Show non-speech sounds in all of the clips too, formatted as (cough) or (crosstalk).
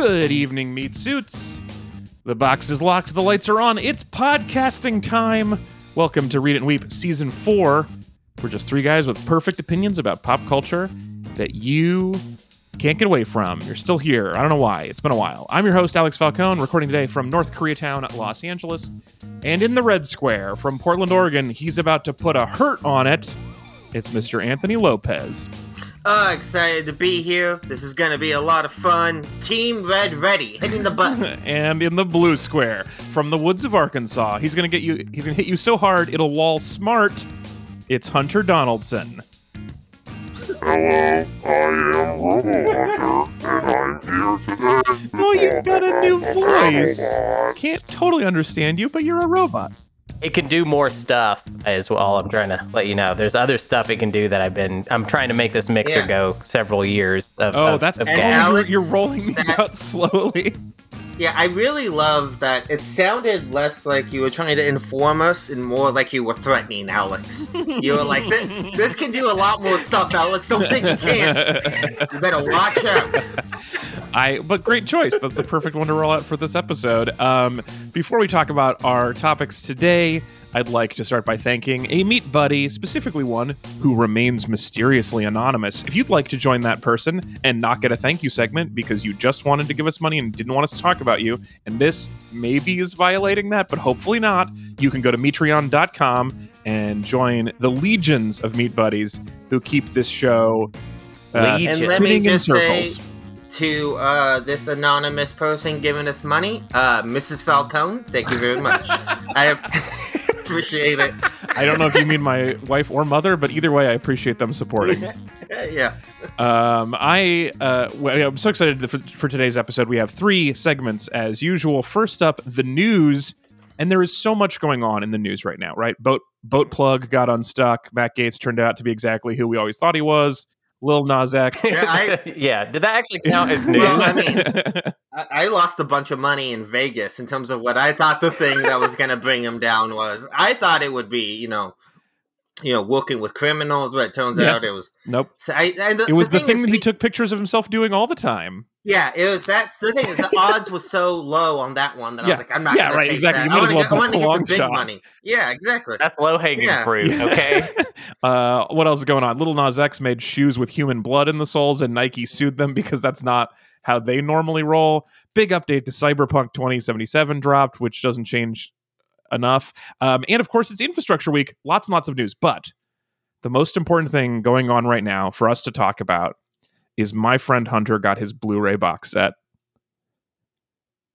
Good evening, meat suits. The box is locked, the lights are on. It's podcasting time. Welcome to Read It and Weep Season 4. We're just three guys with perfect opinions about pop culture that you can't get away from. You're still here. I don't know why. It's been a while. I'm your host, Alex Falcone, recording today from North Koreatown, Los Angeles. And in the Red Square from Portland, Oregon, he's about to put a hurt on it. It's Mr. Anthony Lopez. Uh, excited to be here. This is gonna be a lot of fun. Team Red ready, hitting the button. (laughs) and in the blue square from the woods of Arkansas. He's gonna get you. He's gonna hit you so hard it'll wall smart. It's Hunter Donaldson. Hello, I am Robo Hunter, and I'm here today. Oh, you've got a new voice. Robot. Can't totally understand you, but you're a robot. It can do more stuff as well. I'm trying to let you know. There's other stuff it can do that I've been. I'm trying to make this mixer Yeah. go several years. Of, Oh, of- that's of And gas. you're, Alex, you're rolling these that- out (laughs) slowly. Yeah, I really love that. It sounded less like you were trying to inform us and more like you were threatening Alex. You were like, "This, this can do a lot more stuff, Alex. Don't think you can't. (laughs) You better watch out. I but great choice. That's the perfect one to roll out for this episode. Um, before we talk about our topics today, I'd like to start by thanking a meat buddy, specifically one who remains mysteriously anonymous. If you'd like to join that person and not get a thank you segment because you just wanted to give us money and didn't want us to talk about you, and this maybe is violating that, but hopefully not, you can go to metreon.com and join the legions of meat buddies who keep this show uh, Legion. And let me spinning in just say to uh, this anonymous person giving us money, uh, Mrs. Falcone, thank you very much. (laughs) I (laughs) appreciate it. I don't know if you mean my wife or mother, but either way, I appreciate them supporting. (laughs) yeah. Um, I uh, well, I'm so excited for, for today's episode. We have three segments as usual. First up, the news, and there is so much going on in the news right now. Right, boat boat plug got unstuck. Matt Gaetz turned out to be exactly who we always thought he was. Lil Nas X. Yeah, I- (laughs) yeah. Did that actually count as news? Well, I mean, (laughs) I, I lost a bunch of money in Vegas in terms of what I thought the thing that was going to bring him down was. I thought it would be, you know, you know, working with criminals, but it turns Yeah. out it was. nope. So I, and the, It was the, thing is, that he the- took pictures of himself doing all the time. Yeah, it was. That's the thing. Is the (laughs) odds was so low on that one that I was like, I'm not. Yeah, right, take exactly. That. You I might as wanna well get- I wanna get the big shot. money. Yeah, exactly. That's low hanging Yeah. fruit. (laughs) Okay. uh, what else is going on? Little Nas X made shoes with human blood in the soles, and Nike sued them because that's not how they normally roll. Big update to Cyberpunk 2077 dropped, which doesn't change enough. Um, and of course, it's Infrastructure Week. Lots and lots of news. But the most important thing going on right now for us to talk about is my friend Hunter got his Blu-ray box set.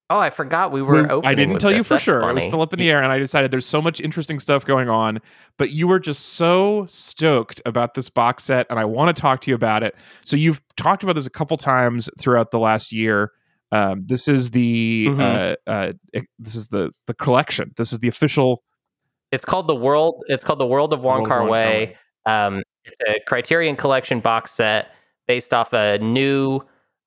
Oh, I forgot we were We- open. I didn't tell you for sure. It was still up in the air, and I decided there's so much interesting stuff going on. But you were just so stoked about this box set, and I want to talk to you about it. So you've talked about this a couple times throughout the last year. Um, this is the Mhm. uh, uh, it- this is the the collection. This is the official. It's called the world. It's called the World of Wong World Kar Wong Kar Wai. Um, it's a Criterion Collection box set based off a new,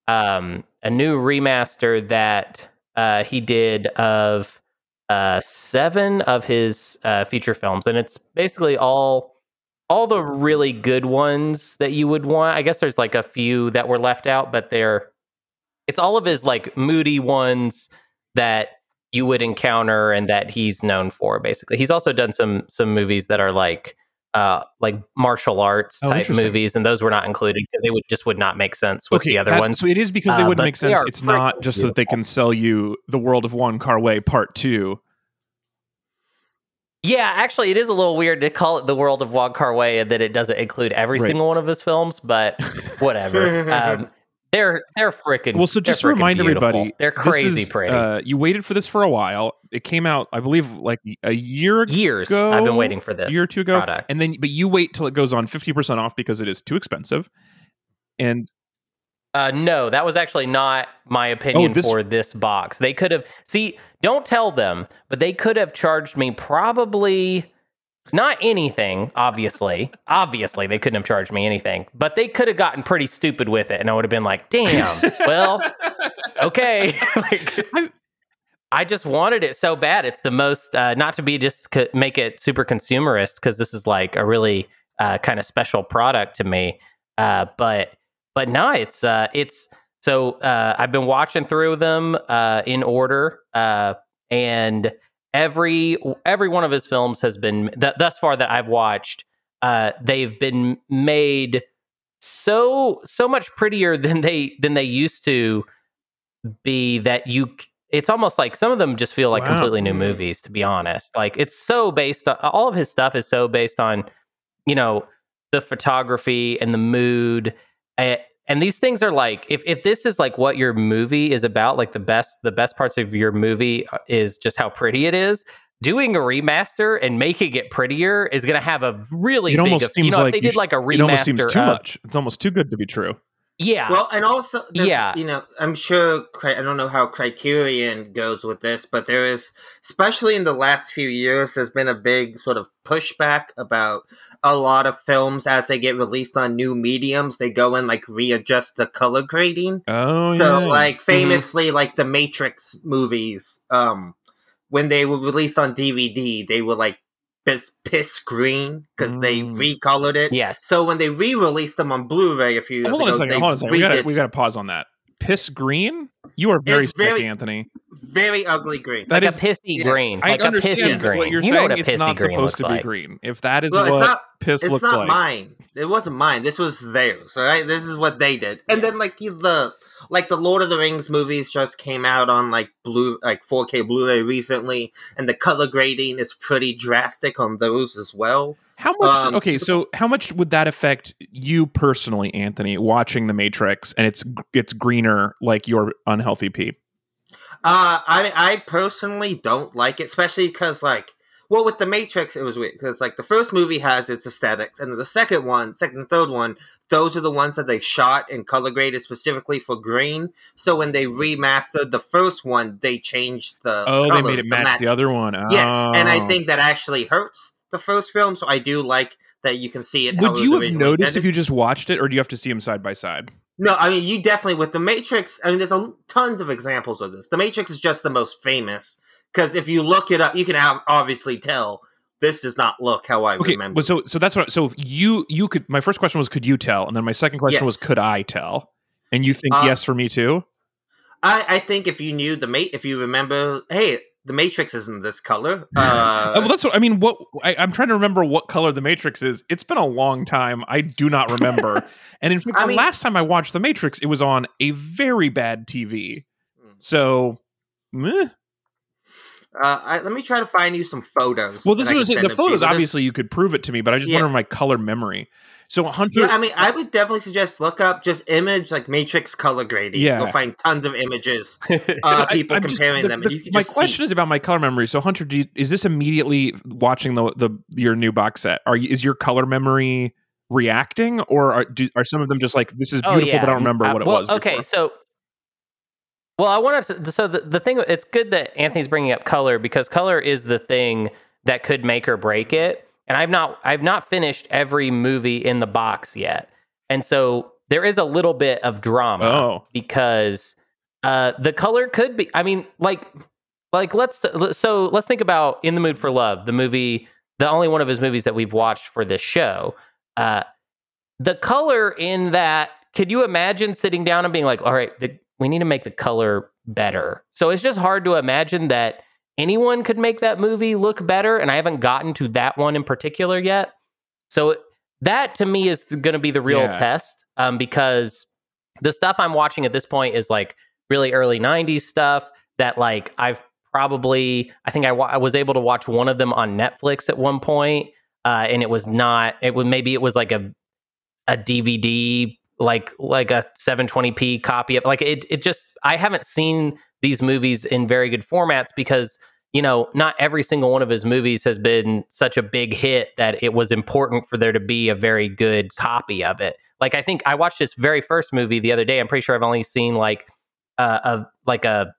um, a new remaster that uh, he did of uh, seven of his uh, feature films, and it's basically all all the really good ones that you would want. I guess there's like a few that were left out, but they're it's all of his like moody ones that you would encounter and that he's known for basically he's also done some some movies that are like uh like martial arts Oh, type movies and those were not included because they would just would not make sense with the other that- ones So it is because they Uh, wouldn't but make they sense. It's not just so that they can sell you the World of Wong Kar Wai Part Two. yeah actually it is a little weird to call it the world of Wong Kar Wai and that it doesn't include every Right. single one of his films but whatever (laughs) um they're they're freaking Well, so just to rity beautiful. everybody, they're this crazy is, pretty Uh, you waited for this for a while. It came out, I believe, like a year ago. years i've been waiting for this year or two ago, product. and then but you wait till it goes on fifty percent off because it is too expensive. And Uh, no, that was actually not my opinion Oh, this- for this box. They could have see. Don't tell them, but they could have charged me probably not anything. Obviously, obviously they couldn't have charged me anything, but they could have gotten pretty stupid with it, and I would have been like, "Damn, well, (laughs) okay." (laughs) Like, I- just wanted it so bad. It's the most uh, not to be just co- make it super consumerist because this is like a really uh, kind of special product to me. Uh, but but no, it's uh, it's so uh, I've been watching through them uh, in order, uh, and every every one of his films has been th- thus far that I've watched. Uh, they've been made so so much prettier (laughs) than they than they used to be that you it's almost like some of them just feel like Wow. completely new movies to be honest like it's so based on all of his stuff is so based on you know the photography and the mood eh, and these things are like if if this is like what your movie is about like the best the best parts of your movie uh, is just how pretty it is doing a remaster and making it prettier is going to have a really It big almost eff- you seems know if like they did sh- like a remaster It almost seems too of- much. It's almost too good to be true. Yeah Well, and also, Yeah. you know, I'm sure I don't know how Criterion goes with this, but there is, especially in the last few years, there's been a big sort of pushback about a lot of films as they get released on new mediums. They go and like readjust the color grading. Oh, so, yeah. like famously, like the Matrix movies, um, when they were released on DVD, they were like piss, piss green because they Mm. recolored it. yes So when they re-released them on Blu-ray a few years hold on a second. they Hold on a second. We got to we got to pause on that. Piss green. You are very It's sick, very- Anthony. very ugly green. That like is. a pissy yeah, green I like a understand pissy green what you're you know saying. what a it's pissy not green supposed looks to be like green. If that is Well, what it's not. Piss It's looks not like, mine. It wasn't mine. This was theirs. All right. This is what they did. And then like the like the Lord of the Rings movies just came out on like blue like 4K Blu-ray recently, and the color grading is pretty drastic on those as well. How much? Um, okay, so how much would that affect you personally, Anthony, watching The Matrix, and it's it's greener like your unhealthy pee? Uh, I I personally don't like it, especially because like, well, with the Matrix, it was weird because like the first movie has its aesthetics, and the second one, second and third one, those are the ones that they shot and color graded specifically for green. So when they remastered the first one, they changed the Oh, they made it to match the other one. Yes, and I Oh. think that actually hurts the first film. So I do like that you can see it. how Would you have noticed intended. if you just watched it, or do you have to see them side by side? No, I mean you definitely with the Matrix. I mean, there's a, tons of examples of this. The Matrix is just the most famous because if you look it up, you can ob- obviously tell this does not look how I Okay, remember. so so that's what. So if you you could. My first question was, could you tell? And then my second question was, could I tell? And you think Uh, yes for me too? I, I think if you knew the mate, if you remember, hey, the Matrix isn't this color. (laughs) Uh, Uh, well, that's what I mean. What I, I'm trying to remember what color the Matrix is. It's been a long time. I do not remember. (laughs) and in fact, I the mean- last time I watched the Matrix, it was on a very bad TV. Hmm. So, meh. Uh, I, let me try to find you some photos. well, this and I was can the send you, photos. this- Obviously, you could prove it to me, but I just Yeah. wonder my color memory. So, Hunter, Yeah, I mean, I would definitely suggest look up just image like Matrix color grading. Yeah. you'll find tons of images. (laughs) Uh, people I'm just- comparing the- them, the- and you can my just question see. is about my color memory. So, Hunter, do you, is this immediately watching the the your new box set? Are you, is your color memory reacting, or are, do, are some of them just like this is Oh, beautiful, but I don't remember Uh, what it well, was? Okay, so well, I wanted to. So the the thing, it's good that Anthony's bringing up color because color is the thing that could make or break it. And I've not I've not finished every movie in the box yet, and so there is a little bit of drama Oh. because uh, the color could be. I mean, like like let's so let's think about in the mood for love the movie the only one of his movies that we've watched for this show uh the color in that could you imagine sitting down and being like all right the, we need to make the color better so it's just hard to imagine that anyone could make that movie look better and i haven't gotten to that one in particular yet so that to me is going to be the real Yeah. test um, because the stuff i'm watching at this point is like really early 90s stuff that like i've probably i think I wa- I was able to watch one of them on netflix at one point uh, and it was not it was maybe it was like a a dvd like like a 720p copy of like it it just i haven't seen these movies in very good formats because you know not every single one of his movies has been such a big hit that it was important for there to be a very good copy of it. Like i think i watched this very first movie the other day. I'm pretty sure i've only seen like uh, a like a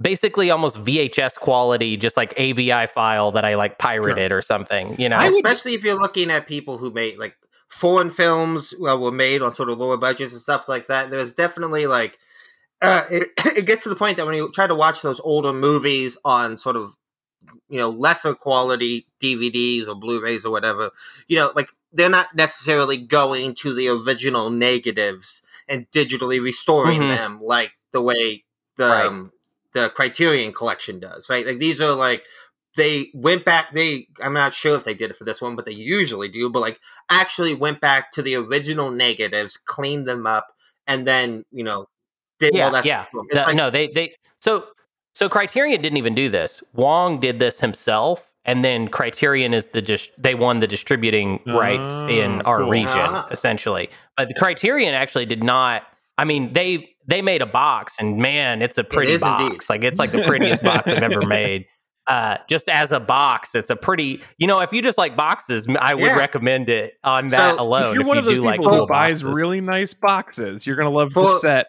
basically almost VHS quality, just like AVI file that I like pirated or something. You know, especially if you're looking at people who made like foreign films uh, were made on sort of lower budgets and stuff like that. There's definitely like uh, it, (clears throat) it gets to the point that when you try to watch those older movies on sort of you know lesser quality DVDs or Blu-rays or whatever, you know, like they're not necessarily going to the original negatives and digitally restoring Mhm. them like the way the Right. um, the Criterion collection does, right? Like these are like they went back they I'm not sure if they did it for this one, but they usually do, but like actually went back to the original negatives, cleaned them up, and then, you know, did yeah, all that yeah. stuff. to 'em. The- like- no, they they so so Criterion didn't even do this. Wong did this himself, and then Criterion is the dis- they won the distributing rights in Oh, our cool. region Ah. essentially. But the Criterion actually did not. I mean, they they made a box, and man, it's a pretty is box. indeed. Like it's like the (laughs) prettiest box I've ever made. Uh, just as a box, it's a pretty. You know, if you just like boxes, I would Yeah. recommend it on that alone. if you're one you of those do people like who buys boxes. really nice boxes, you're gonna love For- the set.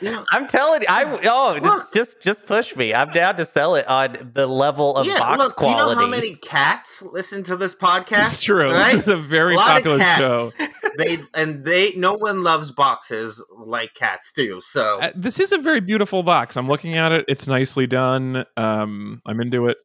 know, I'm telling you, I oh (laughs) Look. just, just push me. I'm down to sell it on the level of yeah, box look, quality. you know how many cats listen to this podcast? It's true. Right? This is a very a popular show. they and they no one loves boxes like cats do. So Uh, this is a very beautiful box. I'm looking at it. It's nicely done. Um, I'm into it.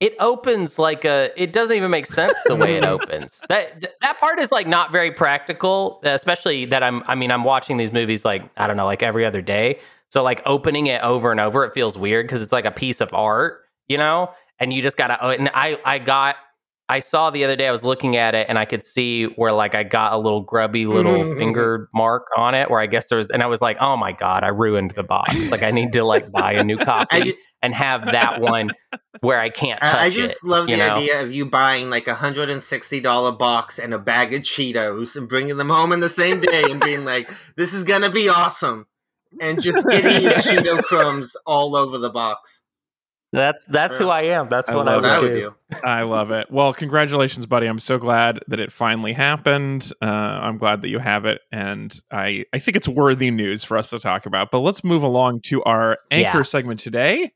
It opens like a. It doesn't even make sense the way it (laughs) opens. That that part is like not very practical, especially that I'm. I mean, I'm watching these movies like I don't know, like every other day. So like opening it over and over, it feels weird because it's like a piece of art, you know. And you just gotta. oh, And I I got. I saw the other day. I was looking at it and I could see where like I got a little grubby little mm-hmm, mm-hmm. finger mark on it. Where I guess there was, and I was like, oh my god, I ruined the box. Like I need to like buy a new (laughs) copy ju- and have that one where I can't touch I, I it. just love the know? idea of you buying like a hundred and sixty dollar box and a bag of Cheetos and bringing them home in the same day and being like, "This is gonna be awesome," and just getting your (laughs) Cheeto crumbs all over the box. That's that's who I am. That's I what I love would, What I would do. do. I love it. Well, congratulations, buddy. I'm so glad that it finally happened. Uh, I'm glad that you have it, and I I think it's worthy news for us to talk about. But let's move along to our anchor Yeah. segment today.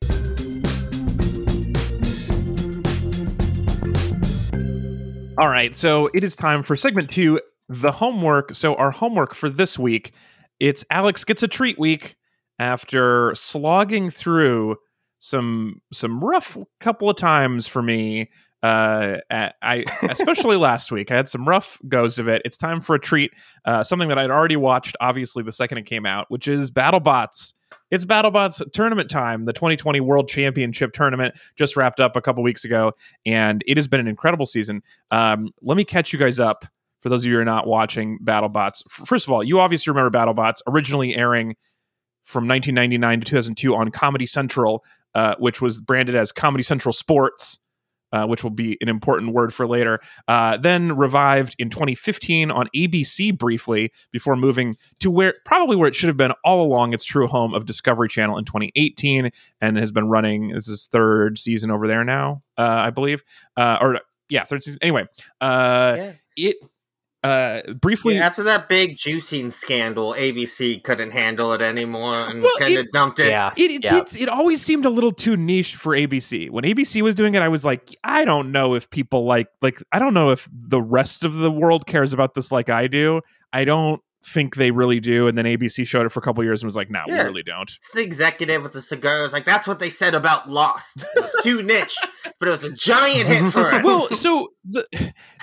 All right, so it is time for segment two, the homework. So our homework for this week, it's Alex gets a treat week after slogging through some some rough couple of times for me. Uh, I I- (laughs) especially last week, I had some rough goes of it. It's time for a treat. Uh, something that I'd already watched, obviously the second it came out, which is BattleBots. It's BattleBots tournament time. The 2020 World Championship tournament just wrapped up a couple weeks ago, and it has been an incredible season. Um, let me catch you guys up for those of you who are not watching BattleBots. First of all, you obviously remember BattleBots originally airing from 1999 to 2002 on Comedy Central, uh, which was branded as Comedy Central Sports. Uh, which will be an important word for later. Uh, then revived in 2015 on ABC briefly before moving to where probably where it should have been all along, its true home of Discovery Channel in 2018, and has been running. This is third season over there now, uh, I believe, uh, or yeah, third season. Anyway, uh, Yeah. it uh, briefly. Yeah, after that big juicing scandal, ABC couldn't handle it anymore and Well, kind of it- dumped it. Yeah. It it, Yeah. it's- it always seemed a little too niche for ABC. When ABC was doing it, I was like, I don't know if people like like I don't know if the rest of the world cares about this like I do. I don't think they really do. And then ABC showed it for a couple years and was like, No, Yeah. we really don't. It's the executive with the cigars. Like that's what they said about Lost. It was too niche, but it was a giant hit for (laughs) us. well, so the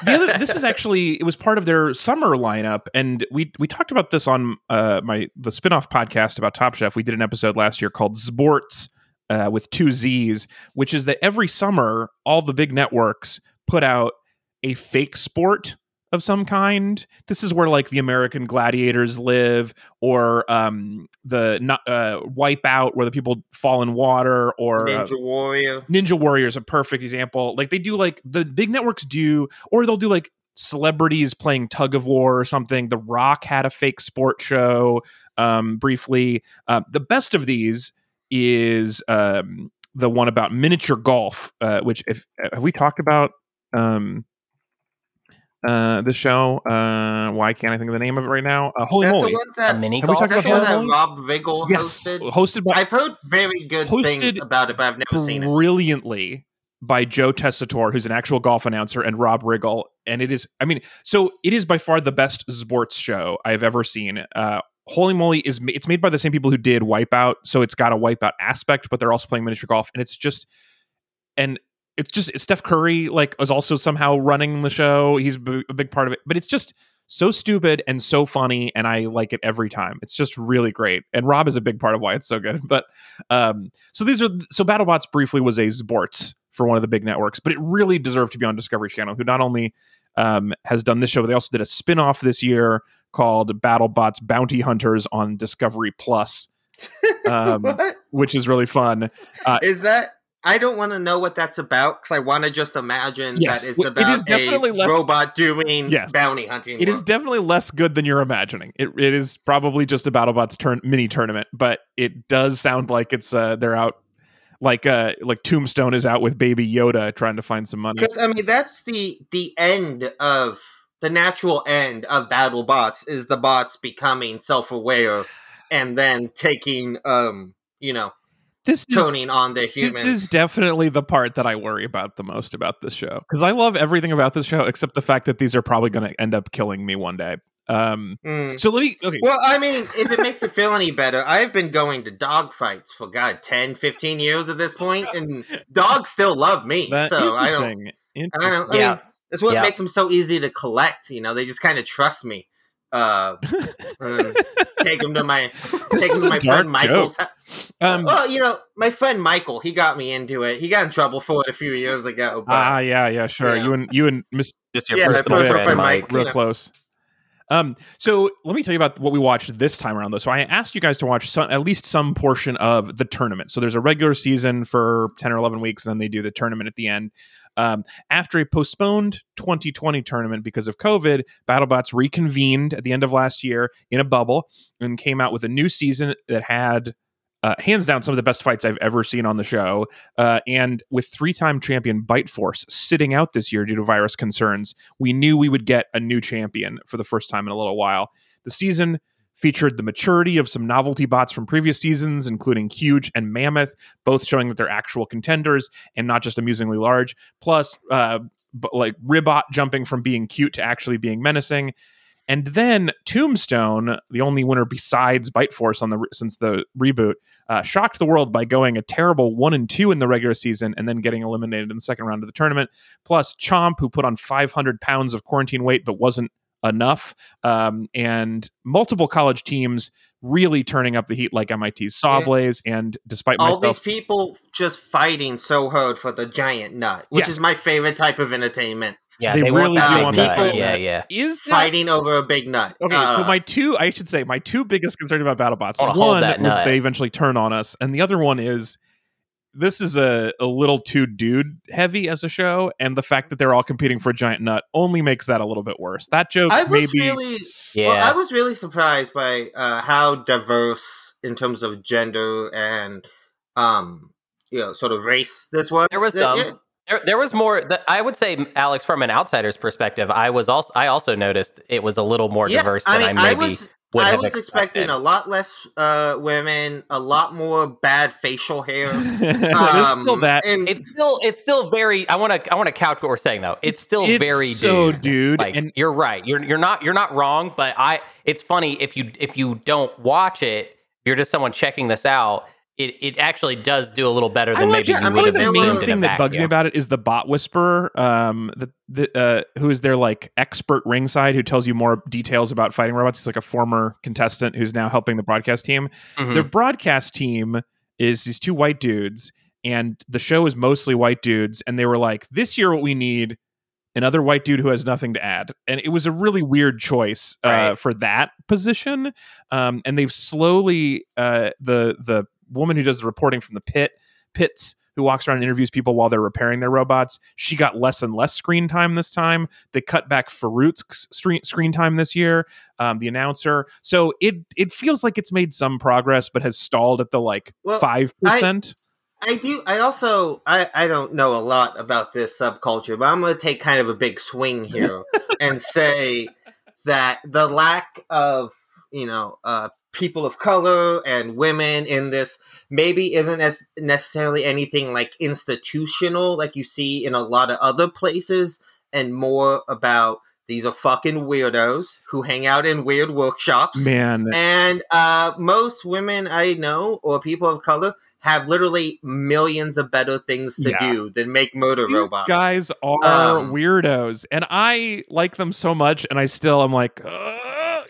the other this is (laughs) actually it was part of their summer lineup, and we we talked about this on uh my the spinoff podcast about Top Chef. We did an episode last year called Sports uh, with two Z's, which is that every summer all the big networks put out a fake sport of some kind. This is where like the American Gladiators live, or um the not uh, Wipeout, where the people fall in water, or uh, Ninja Warrior. Ninja Warrior is a perfect example. Like they do like the big networks do, or they'll do like celebrities playing tug of war or something. The Rock had a fake sport show um, briefly. Uh, the best of these is um, the one about miniature golf, uh, which if have we talked about um, uh, the show? Uh, why can't I think of the name of it right now? Uh, Holy Is that moly! A mini golf is that the one show? That Rob Riggle Yes, hosted? hosted by I've heard very good things about it, but I've never seen it. brilliantly by Joe Tessitore, who's an actual golf announcer, and Rob Riggle. And it is, I mean, so it is by far the best sports show I've ever seen. Uh, Holy moly is it's made by the same people who did Wipeout, so it's got a Wipeout aspect, but they're also playing miniature golf, and it's just and it's just Steph Curry like is also somehow running the show. He's b- a big part of it, but it's just so stupid and so funny, and I like it every time. It's just really great. And Rob is a big part of why it's so good. (laughs) But um, so these are so BattleBots briefly was a sports for one of the big networks, but it really deserved to be on Discovery Channel, who not only um, has done this show, but they also did a spin-off this year called BattleBots Bounty Hunters on Discovery Plus, (laughs) um, which is really fun. Uh, is that? I don't want to know what that's about because I want to just imagine Yes, that it's about is definitely a less- robot doing Yes. bounty hunting. It is work. definitely less good than you're imagining. It, it is probably just a BattleBots turn mini tournament, but it does sound like it's uh, they're out like uh like Tombstone is out with Baby Yoda trying to find some money. Because I mean, that's the the end of the natural end of BattleBots is the bots becoming self aware and then taking um you know This is toning on their humans. this is definitely the part that I worry about the most about this show because I love everything about this show except the fact that these are probably going to end up killing me one day. Um, Mm. so let me okay. Well, I mean, if it makes it feel any better, I've been going to dog fights for God 10, 15 years at this point, and dogs still love me. That- so I don't, interesting. I don't know. I Yeah. mean, that's what Yeah. makes them so easy to collect. You know, they just kind of trust me. Uh, (laughs) uh, take him to my (laughs) This take is them to my friend Michael's. Um, well, you know, my friend Michael, he got me into it. He got in trouble for it a few years ago. But ah, yeah, yeah, sure. Yeah. You and you and Miss Just your Yeah, my personal personal friend, friend Mike. Mike. real Yeah. close. Um, so let me tell you about what we watched this time around, though. So I asked you guys to watch some, at least some portion of the tournament. So there's a regular season for ten or eleven weeks, and then they do the tournament at the end. Um, after a postponed 2020 tournament because of COVID, BattleBots reconvened at the end of last year in a bubble and came out with a new season that had. Uh, hands down, some of the best fights I've ever seen on the show. Uh, and with three time champion Bite Force sitting out this year due to virus concerns, we knew we would get a new champion for the first time in a little while. The season featured the maturity of some novelty bots from previous seasons, including Huge and Mammoth, both showing that they're actual contenders and not just amusingly large. Plus, uh, like Ribbot jumping from being cute to actually being menacing. And then Tombstone, the only winner besides Bite Force on the since the reboot, uh, shocked the world by going a terrible one and two in the regular season and then getting eliminated in the second round of the tournament. Plus Chomp, who put on 500 pounds of quarantine weight but wasn't enough, um, and multiple college teams really turning up the heat like MIT's Sawblaze. And despite all myself, these people just fighting so hard for the giant nut, which Yes. is my favorite type of entertainment. Yeah, They they, really want do that want big that Yeah, yeah. is that Fighting over a big nut. Okay, Uh, so my two, I should say, my two biggest concerns about BattleBots. I wanna hold One that was nut. they eventually turn on us, and the other one is this is a, a little too dude heavy as a show, and the fact that they're all competing for a giant nut only makes that a little bit worse. That joke I was maybe really, Yeah. well, I was really surprised by uh, how diverse in terms of gender and, um, you know, sort of race this was. There was some. yeah. There, there was more. That I would say, Alex, from an outsider's perspective, I was also I also noticed it was a little more Yeah, diverse I than mean, I I maybe was, would I have was expecting a lot less uh, women, a lot more bad facial hair. (laughs) there's still Um, that. and It's still it's still very. I want to I want to couch what we're saying though. It's still It's very so dude. dude, Like and you're right. You're you're not you're not wrong. But I it's funny if you if you don't watch it, you're just someone checking this out. It it actually does do a little better than maybe you would have the main thing that bugs me about it is the bot whisperer, um, the, the uh, who is their like expert ringside who tells you more details about fighting robots. He's like a former contestant who's now helping the broadcast team. Mhm. The broadcast team is these two white dudes, and the show is mostly white dudes. And they were like, "This year, what we need." Another white dude who has nothing to add, and it was a really weird choice uh, Right. for that position. Um, and they've slowly uh, the the woman who does the reporting from the pit pits who walks around and interviews people while they're repairing their robots. She got less and less screen time this time. They cut back Faruq's screen screen time this year. Um, the announcer, so it it feels like it's made some progress, but has stalled at the like Well, five percent. I do. I also. I. I don't know a lot about this subculture, but I'm going to take kind of a big swing here (laughs) and say that the lack of you know uh, people of color and women in this maybe isn't as necessarily anything like institutional like you see in a lot of other places, and more about these are fucking weirdos who hang out in weird workshops. Man, And uh, most women I know or people of color have literally millions of better things to Yeah. do than make murder These robots. guys are Um, weirdos, and I like them so much, and I still am like, "Uh,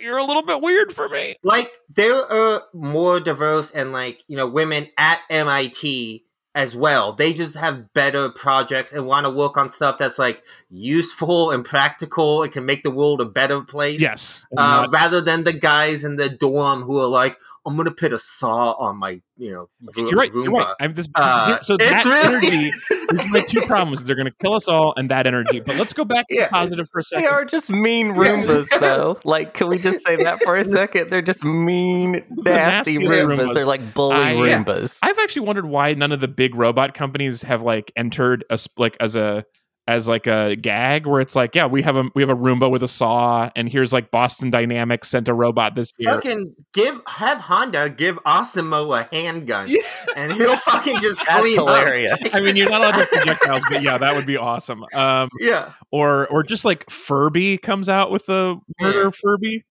you're a little bit weird for me. like there are more diverse and like you know women at MIT as well. They just have better projects and want to work on stuff that's like useful and practical. It can make the world a better place. Yes, Uh, rather than the guys in the dorm who are like, I'm gonna put a saw on my, you know, Ro- you're right. Roomba. You're right. I'm this, Uh, so it's that really- energy. These are my two problems. They're going to kill us all, and that energy. But let's go back to Yeah, positive it's- for a They are just mean (laughs) Yes. Roombas, though. Like, can we just say that for a (laughs) second? They're just mean, nasty nastiest Roombas. Roombas. They're like bully I- Yeah. I've actually wondered why none of the big robot companies have like entered a like as a as like a gag where it's like, yeah, we have a we have a Roomba with a saw, and here's like Boston Dynamics sent a robot this year. Fucking give have Honda give ASIMO a handgun Yeah. and he'll (laughs) fucking just That's clean hilarious. up. I mean, you're not allowed to projectiles, but yeah, that would be awesome. Um, Yeah. or or just like Furby comes out with the murder Furby.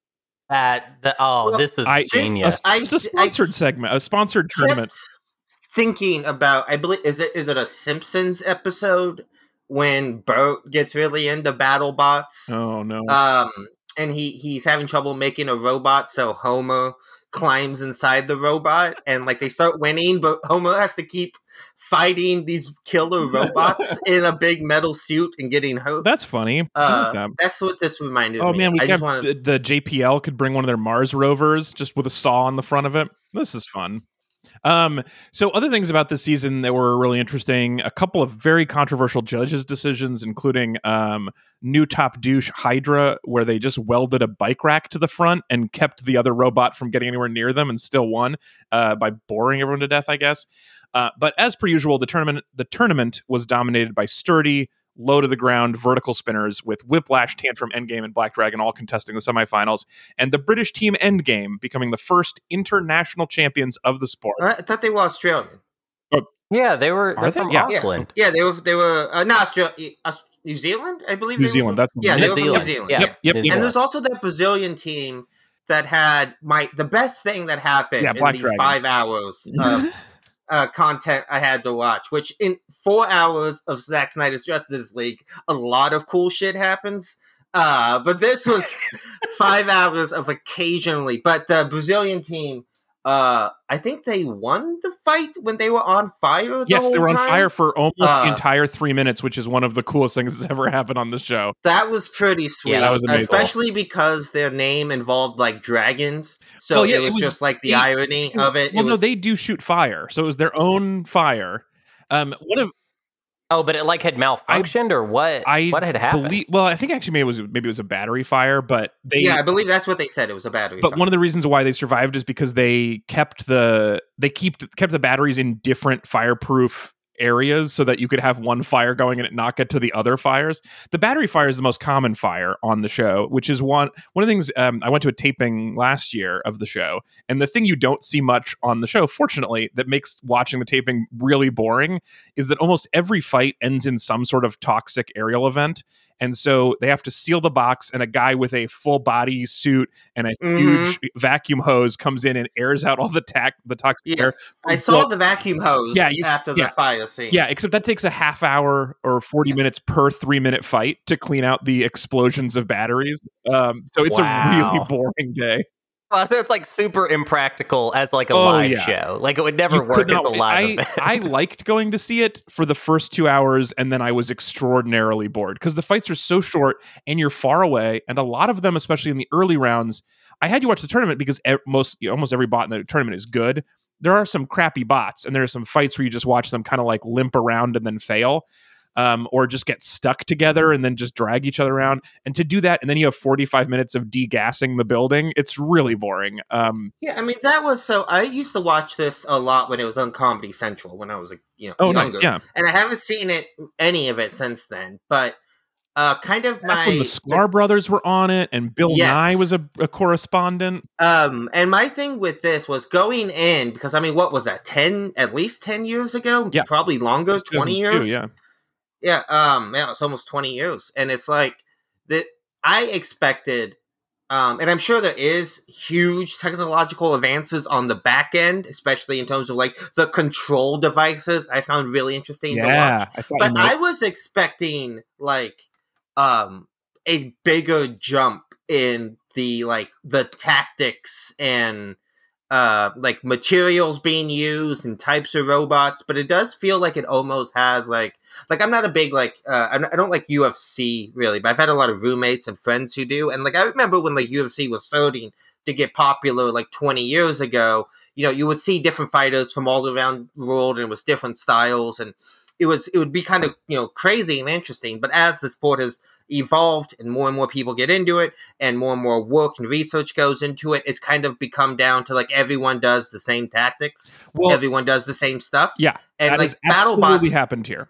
That the oh, Well, this is I- just- genius. I- It's a sponsored segment, a sponsored tournament. thinking about I believe is it is it a Simpsons episode when Bart gets really into battle bots? Oh no! Um and he he's having trouble making a robot so Homer climbs inside the robot and like they start winning but Homer has to keep fighting these killer robots (laughs) in a big metal suit and getting hurt. That's funny. Uh, that. that's what this reminded me. Oh me. man, we I just wanted the, the JPL could bring one of their Mars rovers just with a saw on the front of it. This is fun. Um, so other things about this season that were really interesting, a couple of very controversial judges' decisions, including um, new top douche Hydra, where they just welded a bike rack to the front and kept the other robot from getting anywhere near them and still won uh, by boring everyone to death, I guess. Uh, but as per usual, the tournament the tournament was dominated by sturdy, low to the ground vertical spinners with Whiplash, Tantrum, Endgame, and Black Dragon all contesting the semifinals, and the British team Endgame becoming the first international champions of the sport. I thought they were Australian. yeah, they were. Are They're they? from Yeah. Yeah. Auckland. Yeah, they were they were uh, not Australia, Aus- New Zealand, I believe. New they were Zealand, from- that's what yeah, it they is. were New from New Zealand, Zealand. yeah. Yep, yep, New. And there's also that Brazilian team that had my the best thing that happened Yeah, in Black these Dragon. five hours of (laughs) uh, content I had to watch. Which in four hours of Zack Snyder's Justice League, a lot of cool shit happens. Uh, but this was (laughs) five hours of occasionally. But the Brazilian team, uh, I think they won the fight when they were on fire. The Yes, they were on time. fire for almost the Uh, entire three minutes, which is one of the coolest things that's ever happened on the show. That was pretty sweet. that was amazing. Especially because their name involved like dragons. So Well, yeah, it, it was was- just like the it- irony of it. Well, it no, they do shoot fire, so it was their own fire. Um, one of Oh, but it like had malfunctioned or what? I what had happened? believe, well, I think actually maybe it was maybe it was a battery fire, but they yeah, I believe that's what they said. It was a battery. but fire. one of the reasons why they survived is because they kept the they kept kept the batteries in different fireproof areas so that you could have one fire going and it not get to the other fires. The battery fire is the most common fire on the show, which is one one of the things um, I went to a taping last year of the show, and the thing you don't see much on the show, fortunately, that makes watching the taping really boring is that almost every fight ends in some sort of toxic aerial event. And so they have to seal the box, and a guy with a full body suit and a Mhm. huge vacuum hose comes in and airs out all the tac the toxic Yeah. air. I saw the vacuum hose Yeah, you- after yeah. the fire scene. Yeah, except that takes a half hour or 40 minutes per three minute fight to clean out the explosions of batteries. Um, so it's a really (laughs) boring day. Oh, so it's like super impractical as like a Oh, live yeah. show. Like it would never You work could as a live I. I (laughs) liked going to see it for the first two hours, and then I was extraordinarily bored because the fights are so short and you're far away, and a lot of them, especially in the early rounds, I had you watch the tournament because most almost every bot in the tournament is good. There are some crappy bots, and there are some fights where you just watch them kind of like limp around and then fail. Um, or just get stuck together and then just drag each other around. And to do that, and then you have 45 minutes of degassing the building. It's really boring. Um, Yeah, I mean that was so. I used to watch this a lot when it was on Comedy Central when I was a you know oh, younger, nice. Yeah. and I haven't seen it any of it since then. But uh, kind of Back my when the Sklar brothers were on it, and Bill Yes. Nye was a, a correspondent. Um, and my thing with this was going in because I mean, what was that? Ten, at least ten years ago? Yeah. probably longer. It Twenty years. Yeah, yeah. Um, yeah, it's almost twenty years, and it's like that. I expected Um, and I'm sure there is huge technological advances on the back end, especially in terms of like the control devices. I found really interesting to watch. Yeah, I But might- I was expecting like um a bigger jump in the like the tactics and uh like materials being used and types of robots but it does feel like it almost has like like i'm not a big like uh I'm- don't like ufc really but i've had a lot of roommates and friends who do and like i remember when like ufc was starting to get popular like 20 years ago you know you would see different fighters from all around the world and it was different styles and it was it would be kind of you know crazy and interesting but as the sport has evolved and more and more people get into it and more and more work and research goes into it it's kind of become down to like everyone does the same tactics well, everyone does the same stuff yeah, and like battlebots happened here.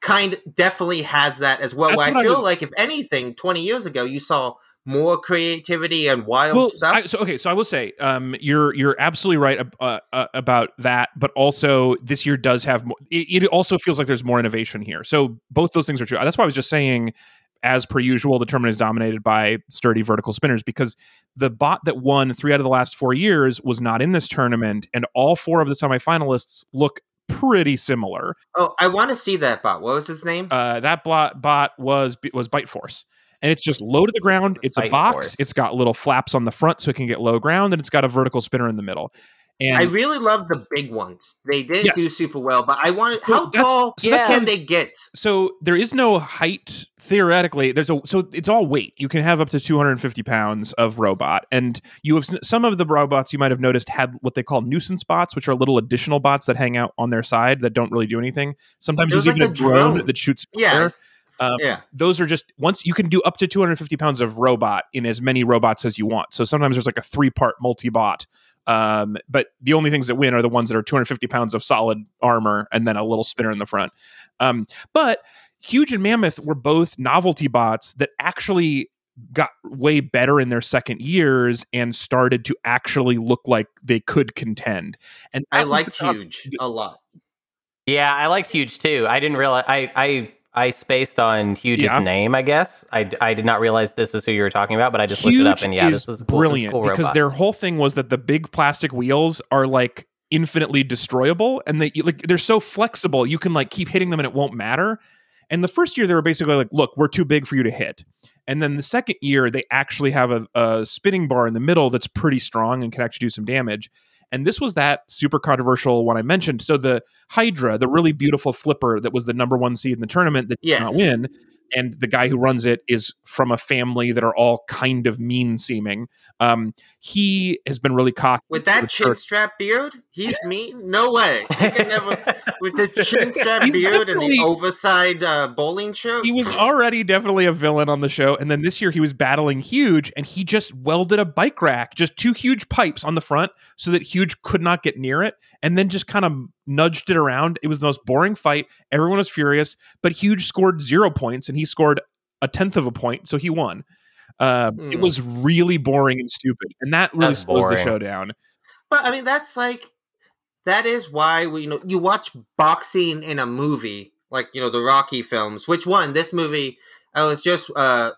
kind definitely has that as well That's where i what I feel like if anything 20 years ago you saw more creativity and wild well, stuff I, so okay, so I will say, um, you're you're absolutely right uh, uh, about that, but also this year does have more. It, it also feels like there's more innovation here. So both those things are true. That's why I was just saying, as per usual, the tournament is dominated by sturdy vertical spinners because the bot that won three out of the last four years was not in this tournament, and all four of the semifinalists look pretty similar. oh i want to see that bot what was his name Uh, that bot bot was was Bite Force. And it's just low to the ground. It's a box. Force. It's got little flaps on the front so it can get low ground, and it's got a vertical spinner in the middle. And I really love the big ones. They didn't Yes. do super well, but I wanted. Well, How that's- tall so that's can they get? so there is no height theoretically. There's a so it's all weight. You can have up to 250 pounds of robot, and you have some of the robots you might have noticed had what they call nuisance bots, which are little additional bots that hang out on their side that don't really do anything. Sometimes It there's even like a a drone, drone. that shoots Yeah, fire. Um, yeah. those are just once you can do up to 250 pounds of robot in as many robots as you want. So sometimes there's like a three part multi bot. Um, but the only things that win are the ones that are 250 pounds of solid armor and then a little spinner in the front. Um, but Huge and Mammoth were both novelty bots that actually got way better in their second years and started to actually look like they could contend. And I that liked the top- Huge a lot. Yeah, I liked Huge too. I didn't realize I I I spaced on Huge's Yeah. name. I guess I, I did not realize this is who you were talking about, but I just looked it up and yeah, is this was cool, brilliant cool because robot. their whole thing was that the big plastic wheels are like infinitely destroyable and they like they're so flexible you can like keep hitting them and it won't matter and the first year they were basically like look we're too big for you to hit and then the second year they actually have a, a spinning bar in the middle that's pretty strong and can actually do some damage and this was that super controversial one i mentioned. So the hydra the really beautiful flipper that was the number one seed in the tournament that did not win and the guy who runs it is from a family that are all kind of mean seeming. Um, he has been really cocky With that chin strap beard, he's (laughs) mean. No way. He can never. With the chin (laughs) strap beard and the oversized uh, bowling shirt. He was already definitely a villain on the show, and then this year he was battling Huge, and he just welded a bike rack, just two huge pipes on the front, so that Huge could not get near it, and then just kind of nudged it around. It was the most boring fight. Everyone was furious, but Huge scored zero points, and he scored a tenth of a point, so he won. Uh, It Hmm. was really boring and stupid, and that really That's slows the show down. But I mean, that's like that is why we you know you watch boxing in a movie like you know the Rocky films. Which one? This movie. I was just uh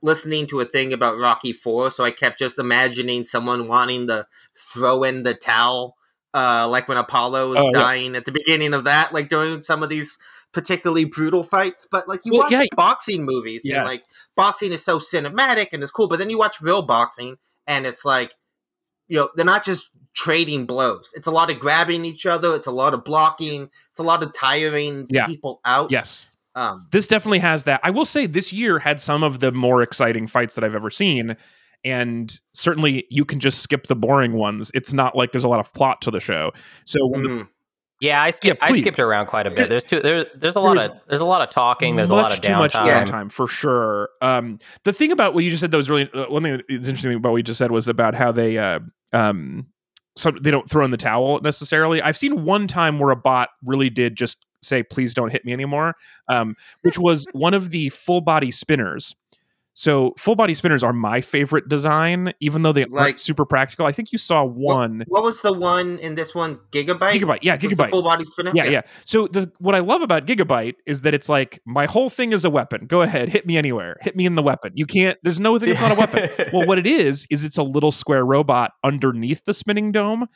listening to a thing about Rocky Four, so I kept just imagining someone wanting to throw in the towel, uh, like when Apollo was Oh, yeah. dying at the beginning of that, like doing some of these particularly brutal fights. But like you Well, watch yeah. boxing movies, Yeah. and like boxing is so cinematic and it's cool, but then you watch real boxing and it's like you know they're not just trading blows it's a lot of grabbing each other it's a lot of blocking it's a lot of tiring Yeah. people out Yes. um this definitely has that. I will say this year had some of the more exciting fights that I've ever seen. And certainly you can just skip the boring ones. It's not like there's a lot of plot to the show. So when the mhm. yeah, I skipped I skipped around quite a bit. There's two there, there's a lot There's of there's a lot of talking, there's a lot of too much downtime. downtime for sure. Um, the thing about what you just said that was really uh, one thing that is interesting about what you just said was about how they uh, um, some they don't throw in the towel necessarily. I've seen one time where a bot really did just say, "Please don't hit me anymore," um, which was one of the full body spinners. So full body spinners are my favorite design, even though they Like- aren't super practical. I think you saw one What was the one in this one? Gigabyte. gigabyte. Yeah, gigabyte. full body spinner. Yeah, yeah. So the what I love about Gigabyte is that it's like my whole thing is a weapon. Go ahead, hit me anywhere. Hit me in the weapon. You can't. There's no thing that's not a weapon. (laughs) well, what it is is it's a little square robot underneath the spinning dome.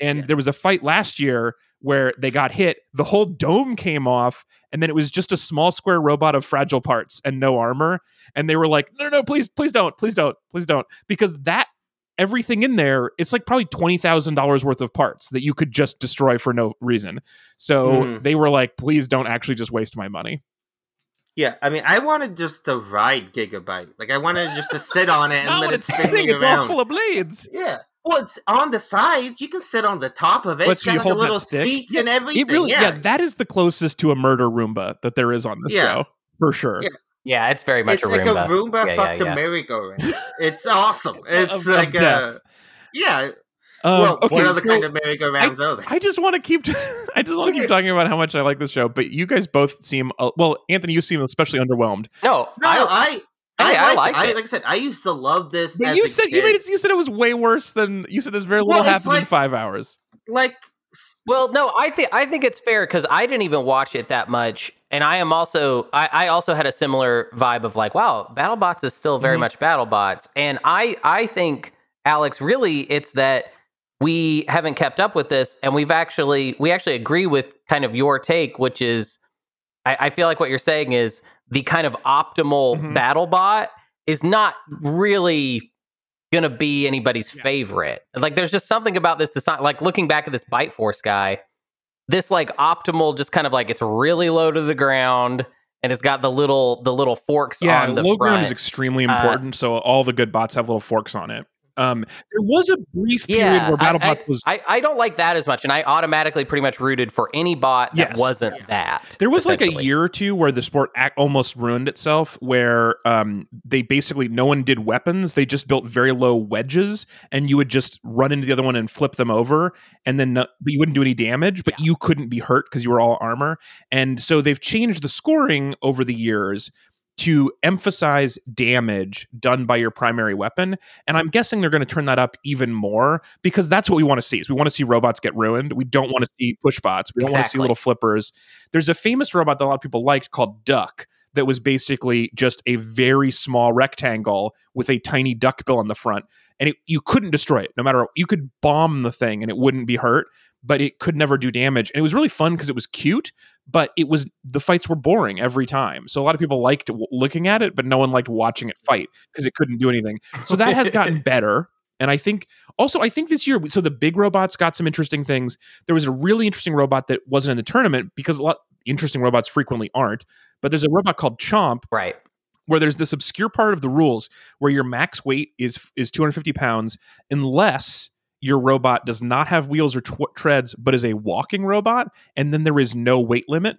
And Yes. there was a fight last year where they got hit. The whole dome came off, and then it was just a small square robot of fragile parts and no armor. And they were like, "No, no, no! Please, please don't! Please don't! Please don't!" Because that everything in there, it's like probably twenty thousand dollars worth of parts that you could just destroy for no reason. So Mhm. they were like, "Please don't actually just waste my money." Yeah, I mean, I wanted just to ride Gigabyte. Like, I wanted just to sit on it and (laughs) No, let it spin spinning. me It's all full of blades. yeah. Well, it's on the sides. You can sit on the top of it. But It's so you got like a hold little stick? seats Yeah, and everything. It really, yeah. yeah. that is the closest to a murder Roomba that there is on this Yeah. show for sure. Yeah. yeah, it's very much it's a like Roomba. a Roomba Yeah, fucked yeah, yeah. a merry-go-round. (laughs) It's awesome. It's Of- of like a death. yeah. Um, well, okay, what other so kind of merry-go-rounds are there? I just want to keep, (laughs) I just want to keep (laughs) talking about how much I like this show. But you guys both seem, uh, well, Anthony, you seem especially underwhelmed. No, no, I, I. Hey, I I, like I, it. like I said, I used to love this. But as you a said you made it. You said it was way worse than you said. There's very little Well, it's happened in five hours. like Well, no, I think I think it's fair because I didn't even watch it that much, and I am also I, I also had a similar vibe of like, wow, BattleBots is still very Mhm. much BattleBots, and I I think Alex, really, it's that we haven't kept up with this, and we've actually we actually agree with kind of your take, which is I, I feel like what you're saying is the kind of optimal Mhm. BattleBot is not really gonna be anybody's Yeah. favorite. Like there's just something about this design like looking back at this Bite Force guy, this like optimal just kind of like it's really low to the ground and it's got the little the little forks Yeah, on the low ground is extremely Uh, important. so all the good bots have little forks on it. Um, there was a brief period yeah, where I- BattleBots I, was. I, I don't like that as much, and I automatically pretty much rooted for any bot that Yes. wasn't Yes. that. There was like a year or two where the sport ac almost ruined itself, where um, they basically no one did weapons. They just built very low wedges, and you would just run into the other one and flip them over, and then no, you wouldn't do any damage, but you couldn't be hurt because you were all armor. And so they've changed the scoring over the years to emphasize damage done by your primary weapon and i'm guessing they're going to turn that up even more because that's what we want to see is we want to see robots get ruined. We don't want to see push bots. We don't want to see little flippers. There's a famous robot that a lot of people liked called duck that was basically just a very small rectangle with a tiny duck bill on the front and it, you couldn't destroy it no matter what. you could bomb the thing and it wouldn't be hurt but it could never do damage and it was really fun because it was cute but it was the fights were boring every time. So a lot of people liked w- looking at it but no one liked watching it fight because it couldn't do anything. So that has gotten (laughs) better and i think also i think this year so the big robots got some interesting things. There was a really interesting robot that wasn't in the tournament because a lot interesting robots frequently aren't but there's a robot called chomp right. where there's this obscure part of the rules where your max weight is is 250 pounds unless your robot does not have wheels or tw- treads but is a walking robot and then there is no weight limit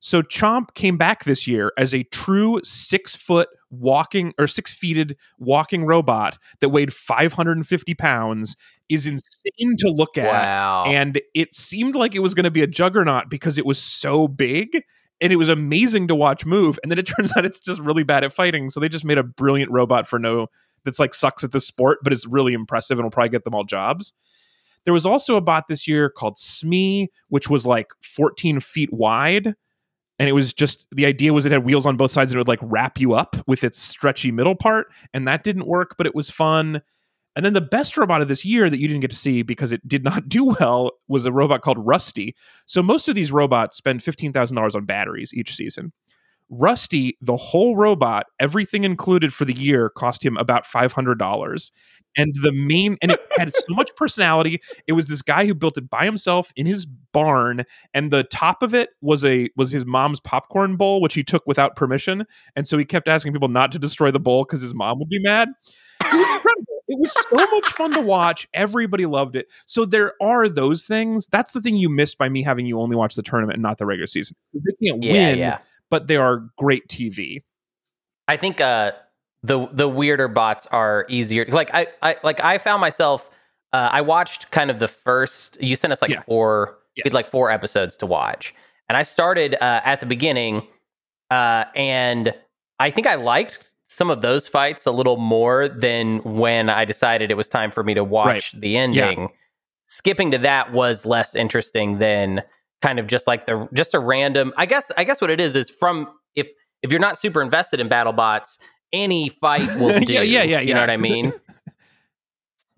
so chomp came back this year as a true six foot walking or six feeted walking robot that weighed 550 pounds is insane to look at Wow. and it seemed like it was going to be a juggernaut because it was so big and it was amazing to watch move and then it (laughs) turns out it's just really bad at fighting so they just made a brilliant robot for no that's like sucks at the sport but is really impressive and will probably get them all jobs there was also a bot this year called smee which was like 14 feet wide and it was just the idea was it had wheels on both sides and it would like wrap you up with its stretchy middle part and that didn't work but it was fun and then the best robot of this year that you didn't get to see because it did not (laughs) do well was a robot called Rusty. So most of these robots spend $15,000 on batteries each season. Rusty, the whole robot, everything included for the year, cost him about $500. And the main, and it had so much personality. It was this guy who built it by himself in his barn, and the top of it was a was his mom's popcorn bowl, which he took without permission. And so he kept asking people not to destroy the bowl because his mom would be mad. It was incredible. It was so much fun to watch. Everybody loved it. So there are those things. That's the thing you missed by me having you only watch the tournament and not the regular season. They can't yeah, win, yeah. But they are great TV. I think uh, the the weirder bots are easier. Like I, I like I found myself. Uh, I watched kind of the first. You sent us like Yeah. four. Yes. had like four episodes to watch, and I started uh, at the beginning, uh, and I think I liked some of those fights a little more than when I decided it was time for me to watch the ending. Skipping to that was less interesting than kind of just like the just a random. I guess I guess what it is is from if if you're not super invested in BattleBots, any fight will (laughs) do. Yeah, yeah, yeah, You yeah. know what I mean? (laughs)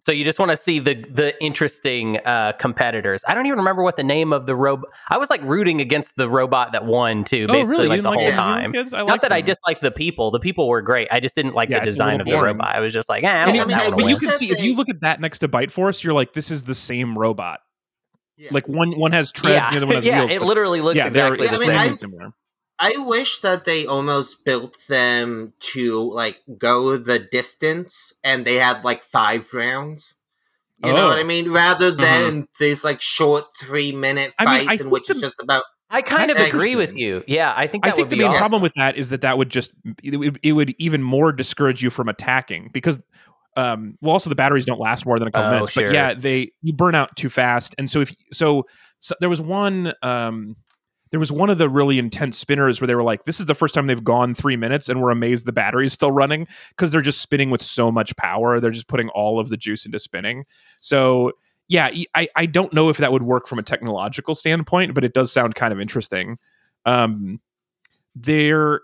so you just want to see the the interesting uh, competitors. I don't even remember what the name of the robot. I was like rooting against the robot that won too, Oh, basically really? Like the like whole time. kids? I Not that I disliked the people. The people were great. I just didn't like Yeah, the design of the robot. I was just like, eh, I don't I mean, that I- but you can see if you look at that next to Bite Force, you're like, this is the same robot. Yeah. Like one one has treads, yeah, and the other one has (laughs) yeah, wheels. it literally looks yeah, they're exactly Yeah, the I mean, same. extremely I- similar. I wish that they almost built them to like go the distance and they had like five rounds. You know what Oh. I mean? Rather mm-hmm. than these like short three minute I mean, fights I in which the- it's just about I kind of agree with you. Yeah, I think I think would the be main awesome. problem with that is that that would just it would, it would even more discourage you from attacking because um well also the batteries don't last more than a couple Oh, minutes sure. but yeah they you burn out too fast. And so if so, so there was one um there was one of the really intense spinners where they were like this is the first time they've gone 3 minutes and we're amazed the battery is still running because they're just spinning with so much power. They're just putting all of the juice into spinning. So yeah I, I don't know if that would work from a technological standpoint but it does sound kind of interesting. Um there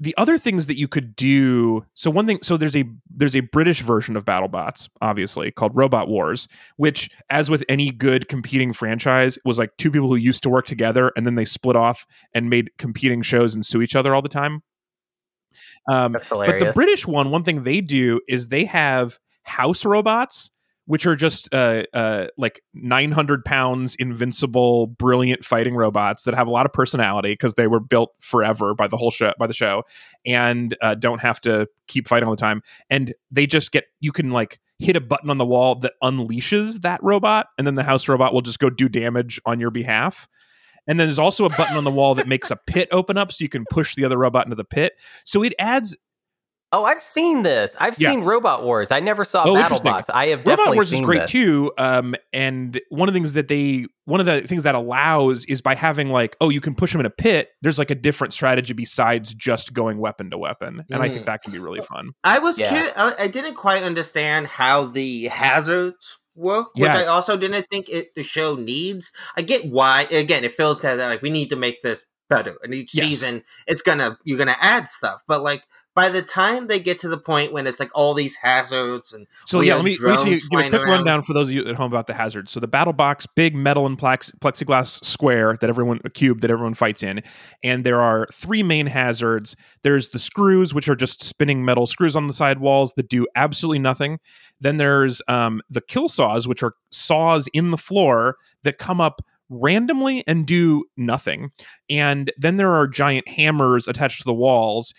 the other things that you could do so one thing so there's a there's a british version of battlebots obviously called robot wars which as with any good competing franchise was like two people who used to work together and then they split off and made competing shows and sue each other all the time um, but the. British one, one thing they do is they have house robots, which are just uh, uh, like 900 pounds, invincible, brilliant fighting robots that have a lot of personality because they were built forever by the whole show, by the show, and uh, don't have to keep fighting all the time. And they just get you can like hit a button on the wall that unleashes that robot, and then the house robot will just go do damage on your behalf. And then there's also a button on the wall that makes a pit open up so you can push the other robot into the pit. So it adds Oh, I've seen this. I've Yeah. seen Robot Wars. I never saw Oh, interesting. BattleBots. I have Robot definitely Wars is great this. too. Um, and one of the things that they, one of the things that allows is by having like, oh, you can push them in a pit. There's like a different strategy besides just going weapon to weapon, and I think Mm. that can be really fun. I was Yeah. curious. I, I didn't quite understand how the hazards work, which Yeah. I also didn't think it the show needs. I get why. Again, it feels that like we need to make this better, and each Yes. season it's gonna you're gonna add stuff. But like by the time they get to the point when it's like all these hazards and So yeah, let me, let me you- give a quick around. rundown for those of you at home about the hazards. So the battle box, big metal and plex, plexiglass square that everyone, a cube that everyone fights in, and there are three main hazards. There's the screws, which are just spinning metal screws on the side walls that do absolutely nothing. Then there's um, the kill saws, which are saws in the floor that come up randomly and do nothing. And then there are giant hammers attached to the walls.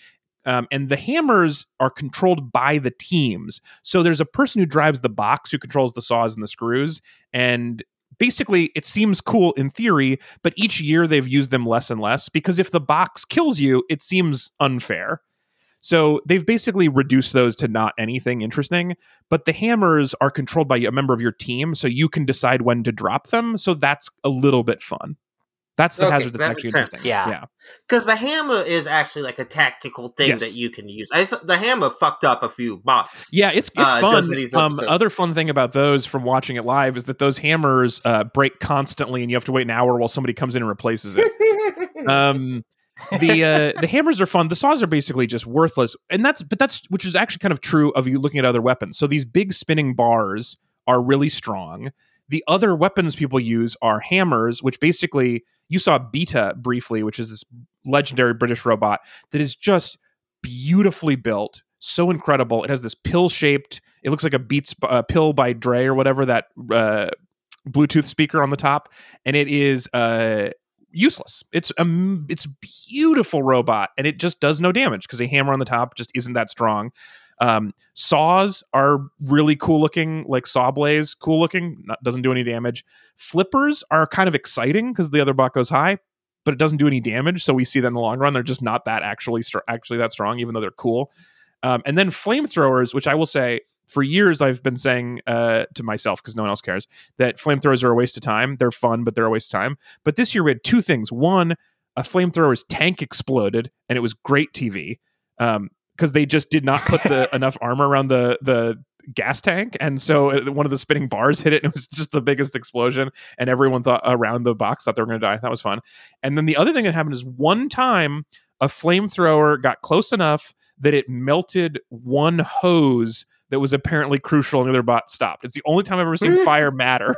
Um, and the hammers are controlled by the teams. So there's a person who drives the box who controls the saws and the screws. And basically, it seems cool in theory, but each year they've used them less and less because if the box kills you, it seems unfair. So they've basically reduced those to not anything interesting, but the hammers are controlled by a member of your team, so you can decide when to drop them. So that's a little bit fun. That's the Okay, hazard that's that actually makes sense. interesting. Yeah. yeah. because the hammer is actually like a tactical thing Yes. that you can use. I the hammer fucked up a few bots. Yeah, it's it's Uh, fun. Um, other fun thing about those from watching it live is that those hammers uh, break constantly, and you have to wait an hour while somebody comes in and replaces it. (laughs) um, the uh, the hammers are fun. The saws are basically just worthless, and that's but that's which is actually kind of true of you looking at other weapons. So these big spinning bars are really strong. The other weapons people use are hammers, which basically you saw Beta briefly, which is this legendary British robot that is just beautifully built, so incredible. It has this pill shaped. It looks like a Beats uh, pill by Dre or whatever that uh, Bluetooth speaker on the top, and it is uh, useless. It's a it's beautiful robot, and it just does no damage because a hammer on the top just isn't that strong. Um, saws are really cool looking, like SawBlaze, cool looking, not, doesn't do any damage. Flippers are kind of exciting because the other bot goes high, but it doesn't do any damage. So we see that in the long run, they're just not that actually actually that strong, even though they're cool. Um, and then flamethrowers, which I will say for years I've been saying uh, to myself because no one else cares that flamethrowers are a waste of time. They're fun, but they're a waste of time. But this year we had two things. One, a flamethrower's tank exploded, and it was great TV. Um, because they just did not put the (laughs) enough armor around the the gas tank. And so uh, one of the spinning bars hit it and it was just the biggest explosion. And everyone thought around the box thought they were going to die. That was fun. And then the other thing that happened is one time a flamethrower got close enough that it melted one hose that was apparently crucial and the other bot stopped. It's the only time i've ever seen (laughs) fire matter.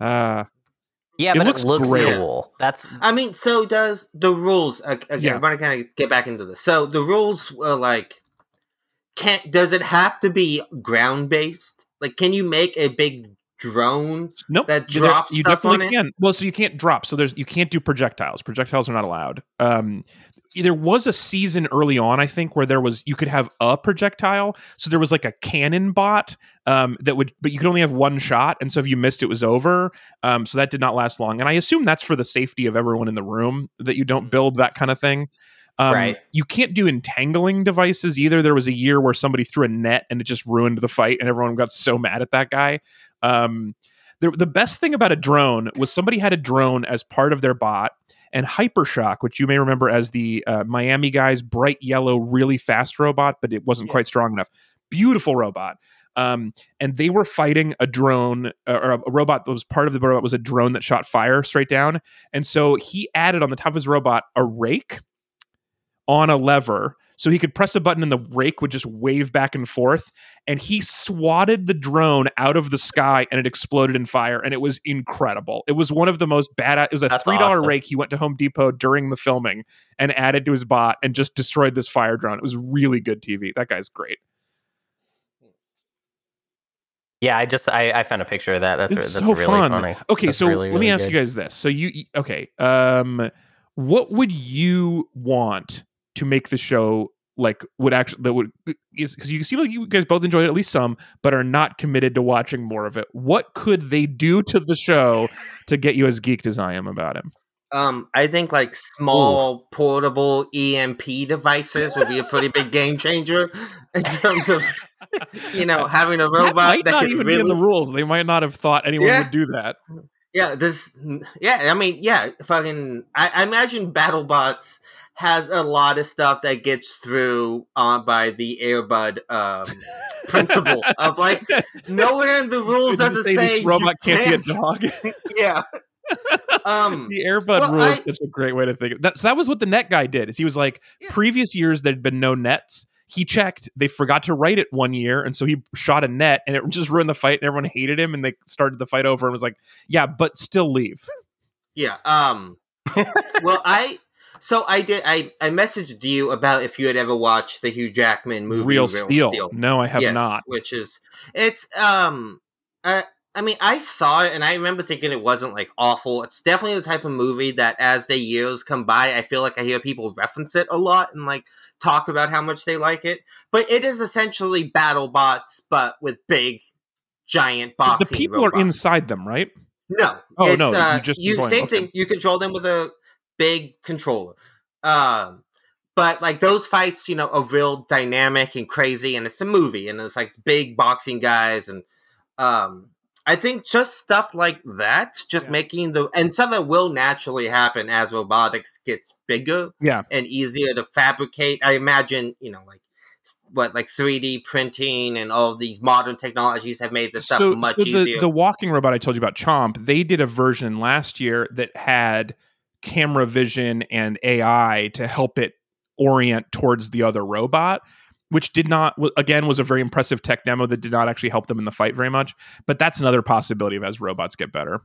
Uh (laughs) Yeah, It but looks it looks great. cool. That's I mean, so does the rules? uh, Again, Yeah. I want to kind of get back into this. So the rules were like, can does it have to be ground based? Like, can you make a big drone? Nope. that drops you stuff definitely on it? can. Well, so you can't drop. So there's you can't do projectiles. Projectiles are not allowed. Um, there was a season early on, I think, where there was you could have a projectile. So there was like a cannon bot um, that would, but you could only have one shot, and so if you missed, it was over. Um, so that did not last long. And I assume that's for the safety of everyone in the room that you don't build that kind of thing. Um, Right. You can't do entangling devices either. There was a year where somebody threw a net and it just ruined the fight, and everyone got so mad at that guy. Um, the, the best thing about a drone was somebody had a drone as part of their bot and hypershock which you may remember as the uh, miami guy's bright yellow really fast robot but it wasn't quite strong enough. Beautiful robot. Um, and they were fighting a drone uh, or a robot that was part of the robot was a drone that shot fire straight down. And so he added on the top of his robot a rake on a lever so he could press a button and the rake would just wave back and forth and he swatted the drone out of the sky and it exploded in fire and it was incredible it was one of the most bad it was a That's three dollar awesome. rake he went to home depot during the filming and added to his bot and just destroyed this fire drone it was really good tv that guy's great yeah. I just I, I found a picture of that. That's that's so really fun. funny. okay That's so really, let me really ask good. you guys this so you okay um what would you want to make the show like would actually that would because you seem like you guys both enjoyed it, at least some but are not committed to watching more of it what could they do to the show (laughs) to get you as geeked as i am about him Um, I think like small portable EMP devices would be a pretty big game changer in terms of you know (laughs) having a that robot might that, not could even really be in the rules they might not have thought anyone Yeah. would do that Yeah, this. Yeah, I mean, yeah, fucking. I, I imagine BattleBots has a lot of stuff that gets through uh, by the Air Bud um, principle of like nowhere in the (laughs) rules does it say say this robot you can't be a dog (laughs) Yeah. um. the Air Bud Well, rule is I- such a great way to think of that. So that was what the net guy did. Is he was like Yeah. previous years there'd been no nets. He checked, they forgot to write it one year, and so he shot a net, and it (laughs) just ruined the fight, and everyone hated him, and they started the fight over, and was like, "Yeah, but still leave." Yeah. Um. well, I. So I did. I I messaged you about if you had ever watched the Hugh Jackman movie Real, steel. No, I have Yes, not. Which is it's um uh, I mean I saw it and I remember thinking it wasn't like awful. It's definitely the type of movie that as the years come by, I feel like I hear people reference it a lot and like talk about how much they like it. But it is essentially battle bots but with big giant boxing the people are inside them, right? No. Oh, it's, no, you Uh, just you control them. same thing. You control them with a big controller. Um, but like those fights, you know, are real dynamic and crazy, and it's a movie, and it's like big boxing guys, and um, I think just stuff like that, just Yeah. making the and stuff that will naturally happen as robotics gets bigger Yeah. and easier to fabricate. I imagine, you know, like what like 3D printing and all these modern technologies have made this stuff so, much so the, easier. the walking robot I told you about, Chomp, they did a version last year that had camera vision and AI to help it orient towards the other robot, which did not, again, was a very impressive tech demo that did not actually help them in the fight very much. But that's another possibility of as robots get better.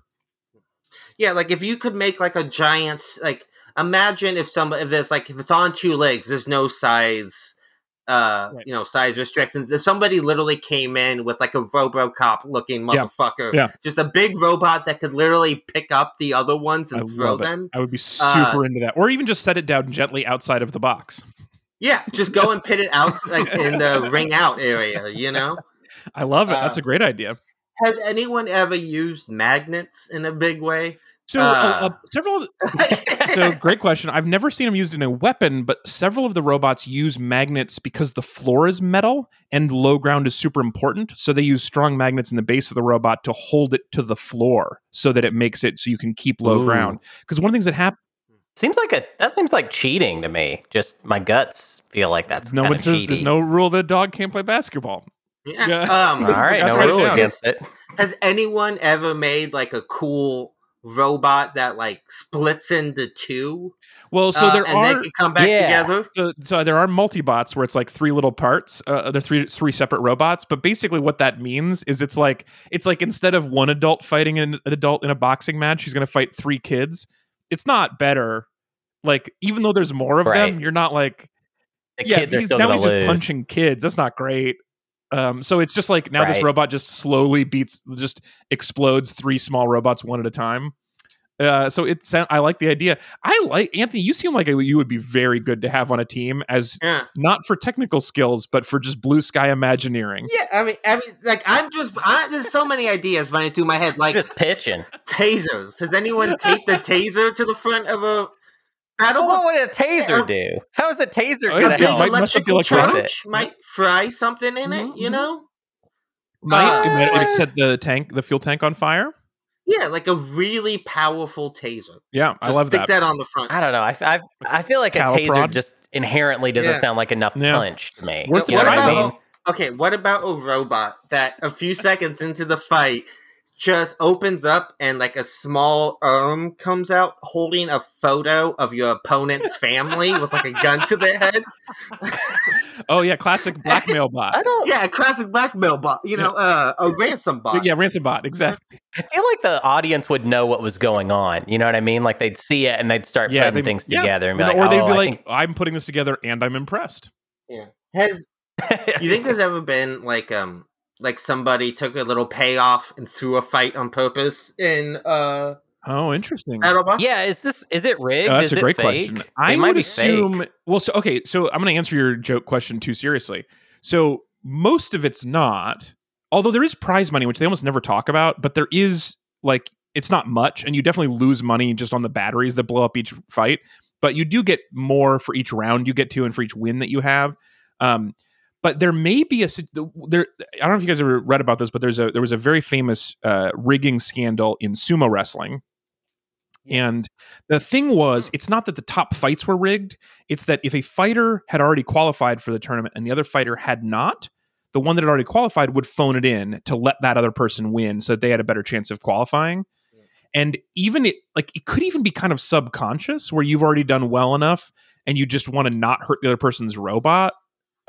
Yeah, like if you could make like a giant, like imagine if some if there's like if it's on two legs, there's no size, uh, Right. you know, size restrictions. If somebody literally came in with like a RoboCop looking motherfucker, Yeah. just a big robot that could literally pick up the other ones and I throw it. them. I would be super Uh, into that. Or even just set it down gently outside of the box. Yeah, just go and pit it out (laughs) like in the ring out area. You know, I love it. That's Uh, a great idea. has anyone ever used magnets in a big way? So, uh, uh, uh, several (laughs) so great question. I've never seen them used in a weapon, but several of the robots use magnets because the floor is metal and low ground is super important. So they use strong magnets in the base of the robot to hold it to the floor so that it makes it so you can keep low Ooh. ground. Because one of the things that happens Seems like a that seems like cheating to me. Just my guts feel like that's no one says there's no rule that a dog can't play basketball. Yeah. Yeah. Um, (laughs) All right, no to write it rule against it. Has anyone ever made like a cool robot that like splits into two? Well, so uh, there and are they can come back Yeah. together. so, so there are multi-bots where it's like three little parts uh, they're three three separate robots but basically what that means is it's like it's like instead of one adult fighting an, an adult in a boxing match he's going to fight three kids it's not better like even though there's more of them you're not like The yeah kids are these- still now gonna he's just punching kids that's not great um so it's just like now this robot just slowly beats just explodes three small robots one at a time uh, so it's I like the idea. I like Anthony. You seem like a, you would be very good to have on a team as Yeah. not for technical skills, but for just blue sky imagineering. Yeah, I mean, I mean, like I'm just I, there's so many ideas running through my head, like just pitching. tasers. Has anyone taped the taser to the front of a battle? Well, what would a taser do? How is a taser gonna it big help? might mess up the electrical electronics. charge might fry something in it, you mhm. know? Might, it might- Uh, it set the tank, the fuel tank on fire. Yeah, like a really powerful taser. Yeah, I Just love stick that. that. on the front. I don't know. I, I, I feel like a taser prod? just inherently doesn't Yeah. sound like enough Yeah. punch to me. Worth you know the what I mean? Okay, what about a robot that a few seconds into the fight just opens up and like a small arm comes out holding a photo of your opponent's (laughs) family with like a gun to their head? (laughs) Oh yeah, classic blackmail (laughs) bot. I don't. Yeah, classic blackmail bot, you know, uh, a ransom bot. yeah, ransom bot. Exactly. I feel like the audience would know what was going on. You know what I mean? Like they'd see it and they'd start Yeah, putting they- things yeah. together and be like, or they'd "Oh, be like, think- "I'm putting this together and I'm impressed." Yeah. Has you think there's ever been like um like somebody took a little payoff and threw a fight on purpose in uh Oh, interesting. BattleBots? yeah, is this is it rigged? Oh, that's is a great it fake? question. It I might would assume. fake. Well, so okay, so I'm going to answer your joke question too seriously. So most of it's not. Although there is prize money, which they almost never talk about, but there is like it's not much, and you definitely lose money just on the batteries that blow up each fight. But you do get more for each round you get to, and for each win that you have. Um, but there may be a there. I don't know if you guys ever read about this, but there's a there was a very famous uh, rigging scandal in sumo wrestling. And the thing was, it's not that the top fights were rigged. It's that if a fighter had already qualified for the tournament and the other fighter had not, the one that had already qualified would phone it in to let that other person win so that they had a better chance of qualifying. And even it, like, it could even be kind of subconscious where you've already done well enough and you just want to not hurt the other person's robot.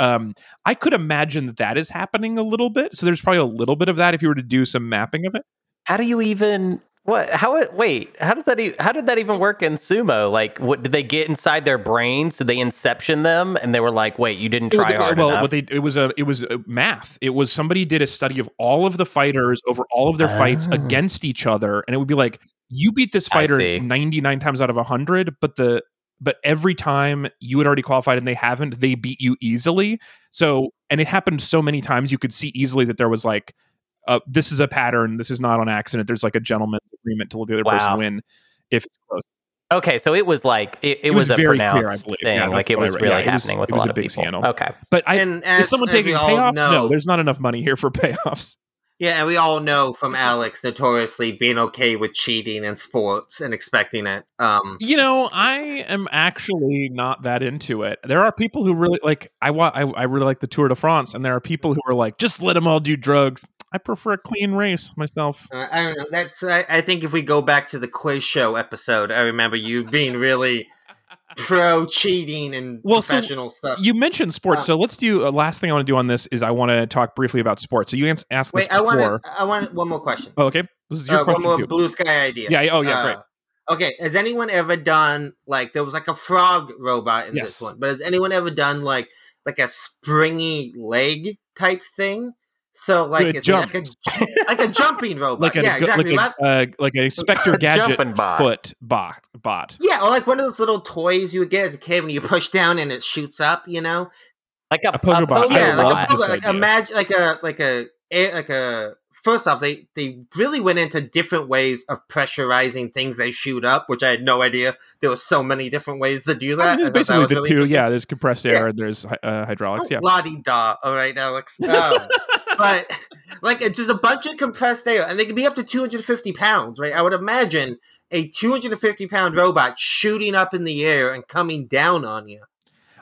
Um, I could imagine that that is happening a little bit. So there's probably a little bit of that if you were to do some mapping of it. How do you even what? How? it- Wait, how does that? E- how did that even work in sumo? Like, what did they get inside their brains? Did they inception them? And they were like, "Wait, you didn't try well, hard well, enough." what they it was a it was a math. It was somebody did a study of all of the fighters over all of their fights Oh. against each other, and it would be like you beat this fighter ninety nine times out of hundred, but the but every time you had already qualified and they haven't, they beat you easily. So and it happened so many times you could see easily that there was like. Uh, this is a pattern. This is not on accident. There's like a gentleman's agreement to let the other Wow. person win if it's close. okay, so it was like it, it, It was, was a very clear, I pronounced believe. thing. Yeah, like it was really Yeah, it was- happening with it a was lot a of big people. scandal. Okay, But I And is as, someone as taking we all payoffs? know, No, there's not enough money here for (laughs) payoffs. Yeah, and we all know from Alex notoriously being okay with cheating in sports and expecting it. Um, You know, I am actually not that into it. There are people who really like. I want. I, I really like the Tour de France, and there are people who are like, just let them all do drugs. I prefer a clean race myself. uh, I don't know. That's. I, I think if we go back to the quiz show episode, I remember you being really pro cheating and Well, so professional stuff. You mentioned sports, Uh, so let's do. Uh, last thing I want to do on this is I want to talk briefly about sports. So you ans- asked this Wait, I before. want. I want one more question. Oh, okay. This is your Uh, one more too. blue sky idea. Yeah. Oh, yeah. Uh, great. Okay, has anyone ever done like there was like a frog robot in Yes. this one, but has anyone ever done like like a springy leg type thing? So like it it's like a, like a jumping robot. Like a yeah, exactly. like a, uh, like an Inspector Gadget bot. foot bot bot. yeah, or like one of those little toys you would get as a kid when you push down and it shoots up. You know? like a, A pogo bot. I yeah, like a this like imagine like a like a a- like a. First off, they they really went into different ways of pressurizing things they shoot up, which I had no idea there were so many different ways to do that. I I mean, thought there's that basically the really two. Yeah, there's compressed air Yeah. and there's uh, hydraulics. Yeah. La di da. All right, Alex. Um, but like it's just a bunch of compressed air, and they can be up to 250 pounds, right? I would imagine a 250 pound robot shooting up in the air and coming down on you.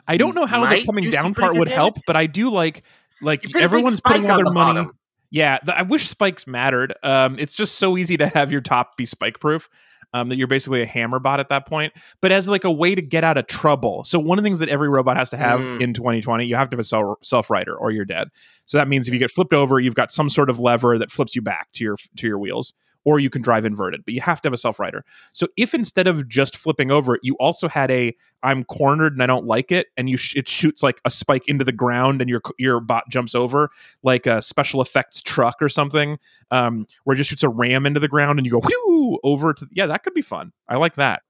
I don't know how the coming do down part would help, but I do like like everyone's putting all their the money. bottom. Yeah, th- I wish spikes mattered. Um, it's just so easy to have your top be spike proof. Um, that you're basically a hammer bot at that point, but as like a way to get out of trouble. So one of the things that every robot has to have Mm. in 2020, you have to have a self rider, or you're dead. So that means if you get flipped over, you've got some sort of lever that flips you back to your to your wheels, or you can drive inverted. But you have to have a self rider. So if instead of just flipping over, you also had a I'm cornered and I don't like it, and you sh- it shoots like a spike into the ground, and your your bot jumps over like a special effects truck or something, um, where it just shoots a ram into the ground, and you go over to yeah, that could be fun. I like that.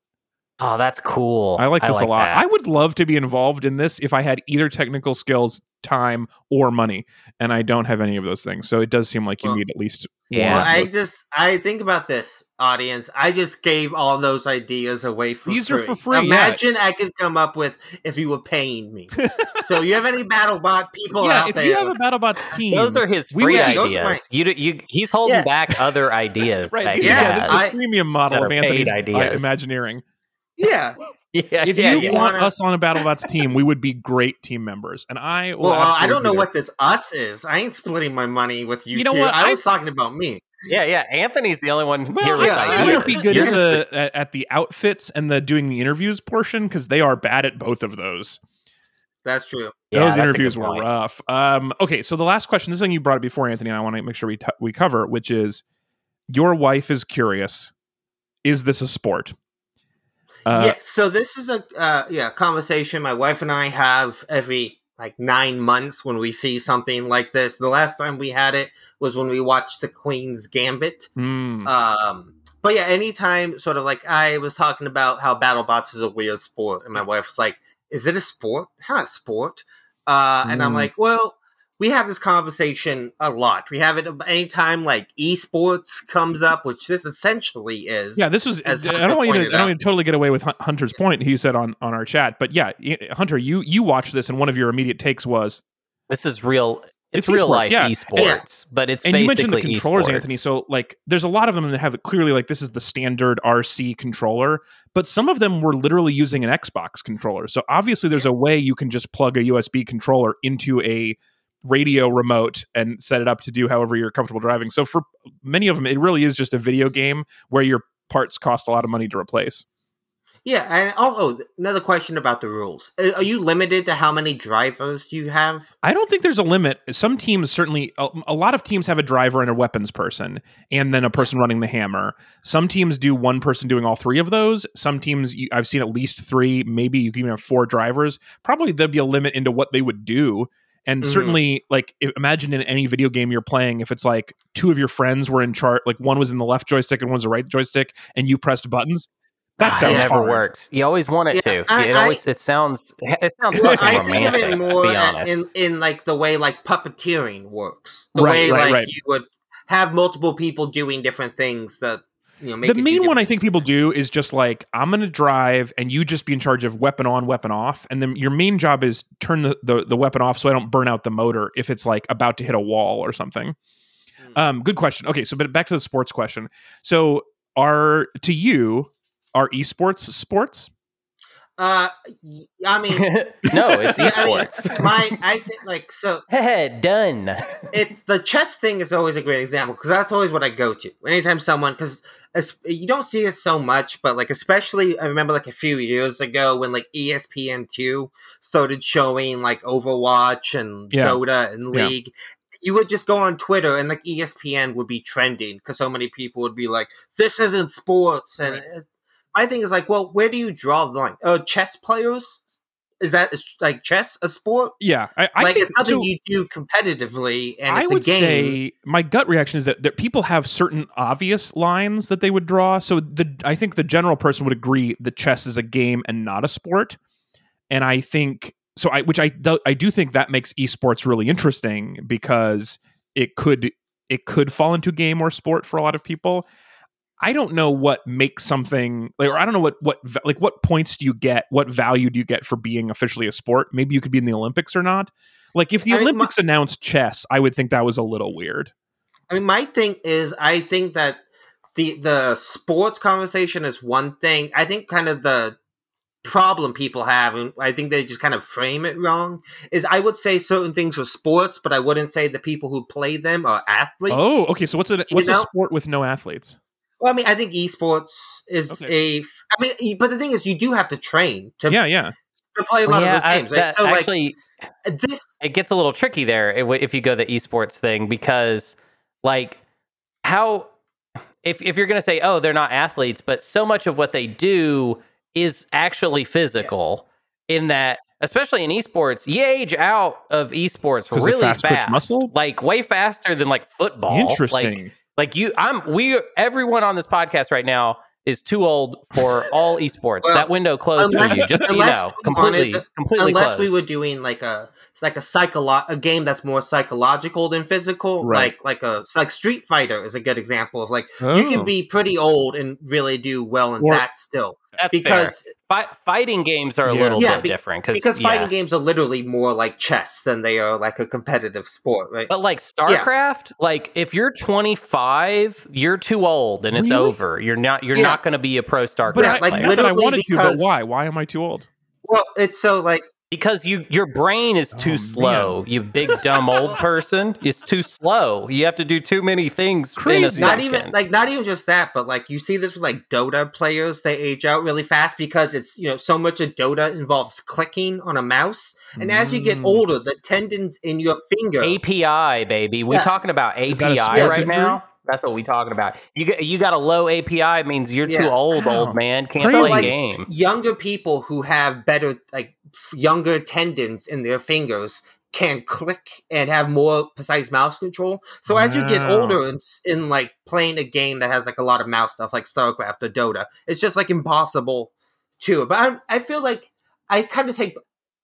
Oh, that's cool. I like this a lot. that. I would love to be involved in this if I had either technical skills, time, or money, and I don't have any of those things. So it does seem like you Well, need at least Yeah. One. I just I think about this audience. I just gave all those ideas away for These are free. for free, yeah. Imagine I could come up with if you were paying me. so you have any BattleBot people yeah, out if there? you have a BattleBots (laughs) team, Those are his we free would- those ideas. might- You, you, he's holding Yeah. back other ideas. (laughs) right. that This, he yeah, Yeah, this is has. a freemium model of are paid Anthony's uh, ideas. Imagineering. yeah. (laughs) yeah, If yeah, you yeah. want wanna- us on a BattleBots team, we would be great team members, and I. Will Well, I don't know be what this us is. I ain't splitting my money with you. You know two. what? I I- was talking about me. yeah, yeah. Anthony's the only one Well, here with yeah, I, I ideas. might be good at the at, at the outfits and the doing the interviews portion because they are bad at both of those. That's true. Yeah, those that's interviews were point. rough. Um, okay, so the last question, this is something you brought up before, Anthony, and I want to make sure we t- we cover, which is your wife is curious. Is this a sport? Uh, yeah. So this is a uh, yeah conversation my wife and I have every like nine months when we see something like this. The last time we had it was when we watched the Queen's Gambit. mm, Um, but yeah, anytime sort of like I was talking about how BattleBots is a weird sport, and my wife was like, "Is it a sport? It's not a sport." Uh, and I'm Mm. like, "Well, we have this conversation a lot. We have it anytime like esports comes up, which this essentially is. yeah, this was. as I Hunter don't want you to. I don't want to totally get away with Hunter's point. He said on on our chat, but yeah, Hunter, you you watched this, and one of your immediate takes was, This is real. It's, It's real esports, life yeah. esports, but it's and you mentioned the controllers, esports. Anthony. So like, there's a lot of them that have it clearly like this is the standard RC controller, but some of them were literally using an Xbox controller. So obviously, there's a way you can just plug a USB controller into a radio remote and set it up to do however you're comfortable driving. So for many of them, it really is just a video game where your parts cost a lot of money to replace. Yeah, and oh, oh, another question about the rules. Are you limited to how many drivers you have? I don't think there's a limit. Some teams certainly, a, a lot of teams have a driver and a weapons person, and then a person running the hammer. Some teams do one person doing all three of those. Some teams, you, I've seen at least three. Maybe you can even have four drivers. Probably there'd be a limit into what they would do. And Mhm. certainly, like if, imagine in any video game you're playing, if it's like two of your friends were in chart, like one was in the left joystick and one's the right joystick, and you pressed buttons. That Ah, sounds it never hard. works. You always want it Yeah, to. I- it I- always it sounds (laughs) it sounds Well, fucking I think of it more be honest. in in like the way like puppeteering works. The Right, way right, like right. you would have multiple people doing different things that you know make the main one I think people do is just like I'm going to drive and you just be in charge of weapon on, weapon off, and then your main job is turn the, the the weapon off so I don't burn out the motor if it's like about to hit a wall or something. Hmm. Um, good question. Okay, so but back to the sports question. So are to you are esports sports? Uh, y- I mean, (laughs) no, it's yeah, I mean, esports. my I think like so (laughs) Hey, done. it's the chess thing is always a great example because that's always what I go to anytime someone because you don't see it so much, but like especially I remember like a few years ago when like ESPN two started showing like Overwatch and Yeah. Dota and Yeah. League. You would just go on Twitter and like ESPN would be trending because so many people would be like, "This isn't sports," and Right. My thing is like, well, where do you draw the line? Uh, chess players is that is, like chess a sport? Yeah, I, I like think it's something so- you do competitively, and I it's would a game. say my gut reaction is that, that people have certain obvious lines that they would draw. So the I think the general person would agree that chess is a game and not a sport. And I think so. I which I do, I do think that makes esports really interesting because it could it could fall into game or sport for a lot of people. I don't know what makes something like, or I don't know what what like what points do you get, what value do you get for being officially a sport? Maybe you could be in the Olympics or not. Like if the I mean, my- Olympics announced chess, I would think that was a little weird. I mean, my thing is, I think that the the sports conversation is one thing. I think kind of the problem people have, and I think they just kind of frame it wrong. Is I would say certain things are sports, but I wouldn't say the people who play them are athletes. Oh, okay. So what's a what's know? a sport with no athletes? Well, I mean, I think esports is a. I mean, but the thing is, you do have to train to, Yeah, yeah. to play a lot yeah, of those I- games. Right? that- So, like this, it gets a little tricky there if, if you go the esports thing because like how if if you're going to say oh they're not athletes but so much of what they do is actually physical in that especially in esports you age out of esports really fast fast muscle? like way faster than like football Interesting. like you i'm we everyone on this podcast right now is too old for all (laughs) esports Well, that window closed for you just so you know we wanted completely completely unless closed. we were doing like a it's like a psycholo- a game that's more psychological than physical Right. like like a like street fighter is a good example of like you Oh. can be pretty old and really do well in Or- that still That's fair. Because Fi- fighting games are a Yeah. little Yeah, bit be- different because because fighting games are literally more like chess than they are like a competitive sport right But like StarCraft, like if you're 25, you're too old and it's Really? over. You're not. You're Yeah. not going to be a pro StarCraft But I, like, player not that I literally wanted to, but why? Why am I too old? well it's so like because you your brain is too Oh, slow. You big dumb old person. It's too slow. You have to do too many things. In a Crazy. not even like not even just that but like you see this with like dota players they age out really fast because it's you know so much of dota involves clicking on a mouse and as you get Mm. older the tendons in your finger API, baby. We Yeah. talking about API that a right injury? now. That's what we talking about. You got you got a low API means you're Yeah. too old, Wow. old man. Can't play Like- game. younger people who have better like younger tendons in their fingers can click and have more precise mouse control so as you get Wow. older in, in like playing a game that has like a lot of mouse stuff like starcraft or dota it's just like impossible to but i, I feel like i kind of take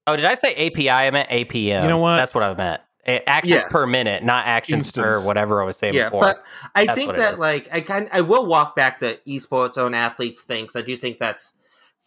Oh, did I say API? I meant APM. You know what? That's what I meant. Actions Yeah. per minute, not actions per whatever I was saying yeah before. but i That's think that like i kind i will walk back the esports own athletes things i do think that's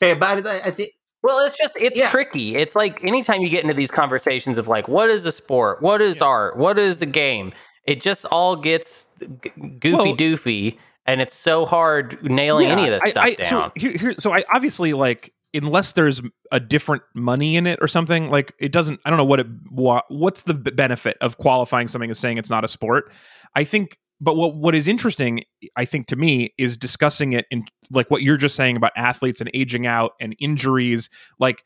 fair but i, I think Well, it's just it's Yeah. tricky. It's like anytime you get into these conversations of like, what is a sport? What is art? What is a game? It just all gets g- goofy Well- doofy, and it's so hard nailing any of this I- stuff I- down. So, here, here, so I obviously like unless there's a different money in it or something like it doesn't. I don't know what it what, what's the benefit of qualifying something as saying it's not a sport. I think, but what what is interesting, I think to me, is discussing it in like what you're just saying about athletes and aging out and injuries, like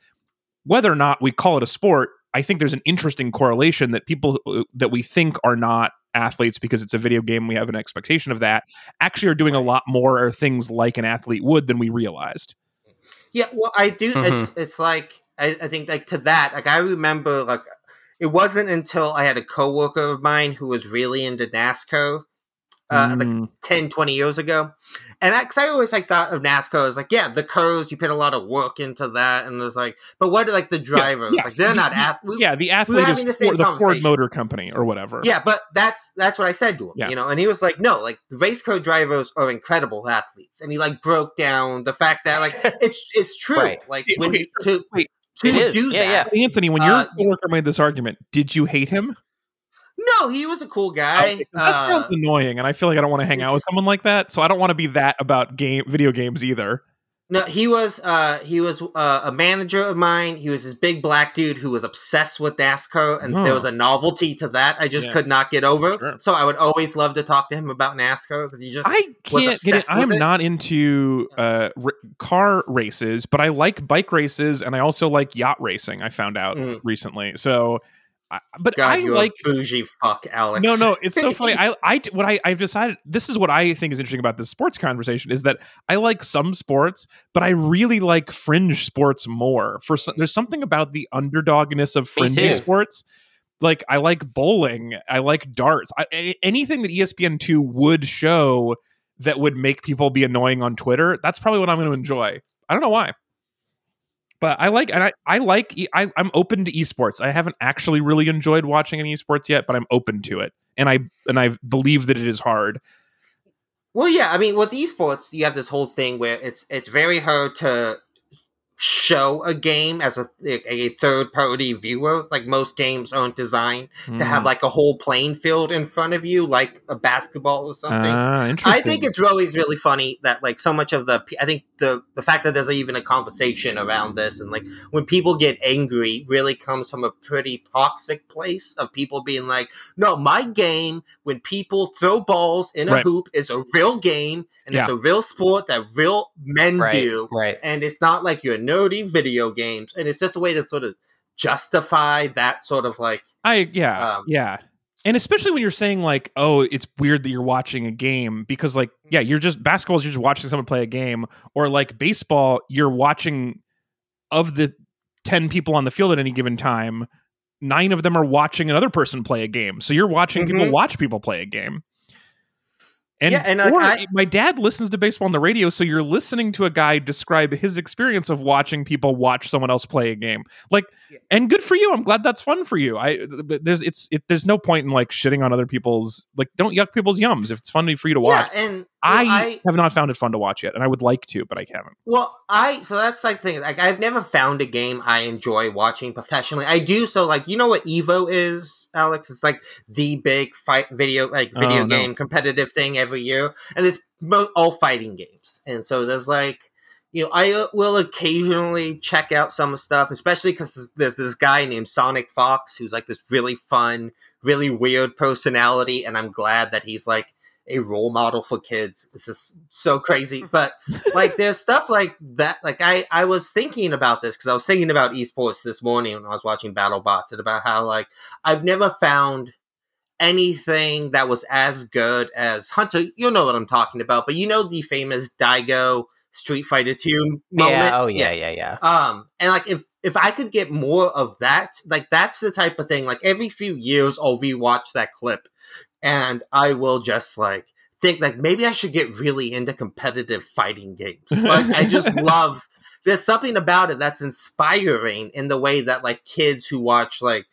whether or not we call it a sport. I think there's an interesting correlation that people uh, that we think are not athletes because it's a video game we have an expectation of that actually are doing a lot more things like an athlete would than we realized Yeah, well, I do. Mm-hmm. It's it's like I, I think like to that. Like I remember, like it wasn't until I had a coworker of mine who was really into NASCAR, uh, like Mm. 10, 20 years ago, and I, cause I always like thought of NASCAR as like, yeah, the cars you put a lot of work into that, and it was like, but what are like the drivers? yeah, like they're the- not athletes. yeah the athlete is the same Ford, the Ford. Motor Company or whatever Yeah, but that's that's what I said to him, Yeah. you know, and he was like, "No, like race car drivers are incredible athletes," and he like broke down the fact that like (laughs) it's it's true, Right. like Okay, when you, to wait. to do Yeah, that. Anthony, when Uh, your coworker made this argument, did you hate him? No, he was a cool guy. Okay, that sounds Uh, annoying, and I feel like I don't want to hang out with someone like that. So I don't want to be that about game video games either. no, he was uh he was uh, a manager of mine. He was this big black dude who was obsessed with NASCAR, and Oh. there was a novelty to that I just Yeah. could not get over. Sure. So I would always love to talk to him about NASCAR because he just I was can't get it. I'm it. not into uh, r- car races, but I like bike races, and I also like yacht racing. I found out Mm. recently. So, I, but God, I you're like a bougie fuck, Alex. No, no, it's so funny. (laughs) I, I, what I, I've decided. This is what I think is interesting about this sports conversation is that I like some sports, but I really like fringe sports more. For some, there's something about the underdogness of fringe sports. Like I like bowling, I like darts. I, a- anything that ESPN two would show that would make people be annoying on Twitter. That's probably what I'm going to enjoy. I don't know why. But I like, and I, I like, I'm open to esports. I haven't actually really enjoyed watching any esports yet, but I'm open to it, and I and I believe that it is hard. Well, yeah, I mean, with esports, you have this whole thing where it's it's very hard to show a game as a a third party viewer. Like most games aren't designed to Hmm. have like a whole playing field in front of you, like a basketball or something. Interesting. I think it's always really funny that like so much of the I think the the fact that there's even a conversation around this and like when people get angry really comes from a pretty toxic place of people being like no my game when people throw balls in a Right. hoop is a real game and it's a real sport that real men Right. do Right. and it's not like your nerdy video games and it's just a way to sort of justify that sort of like I yeah Um, yeah, and especially when you're saying like, oh, it's weird that you're watching a game because like yeah, you're just basketball is you're just watching someone play a game, or like baseball, you're watching of the ten people on the field at any given time, nine of them are watching another person play a game, so you're watching people Mhm. watch people play a game. And, Yeah, and, like, I- my dad listens to baseball on the radio, so you're listening to a guy describe his experience of watching people watch someone else play a game. Like, Yeah. and good for you. I'm glad that's fun for you. I but there's it's it, there's no point in like shitting on other people's like don't yuck people's yums if it's funny for you to watch. yeah and I, I have not found it fun to watch yet, and I would like to, but I haven't. Well, I so that's like the thing. Like I've never found a game I enjoy watching professionally. I do so like you know what Evo is, Alex? It's like the big fight video like video Oh, no. game competitive thing every year, and it's mo- all fighting games. And so there's like you know I uh, will occasionally check out some stuff, especially because there's this guy named Sonic Fox who's like this really fun, really weird personality, and I'm glad that he's like a role model for kids. This is so crazy, (laughs) but like there's stuff like that like i i was thinking about this because i was thinking about esports this morning when i was watching battlebots and about how like i've never found anything that was as good as hunter you'll know what i'm talking about but you know the famous daigo street fighter 2 moment Yeah. Oh yeah. Yeah. Yeah. um and like if if i could get more of that like that's the type of thing like every few years i'll rewatch that clip and i will just like think like maybe i should get really into competitive fighting games like i just (laughs) love there's something about it that's inspiring in the way that like kids who watch like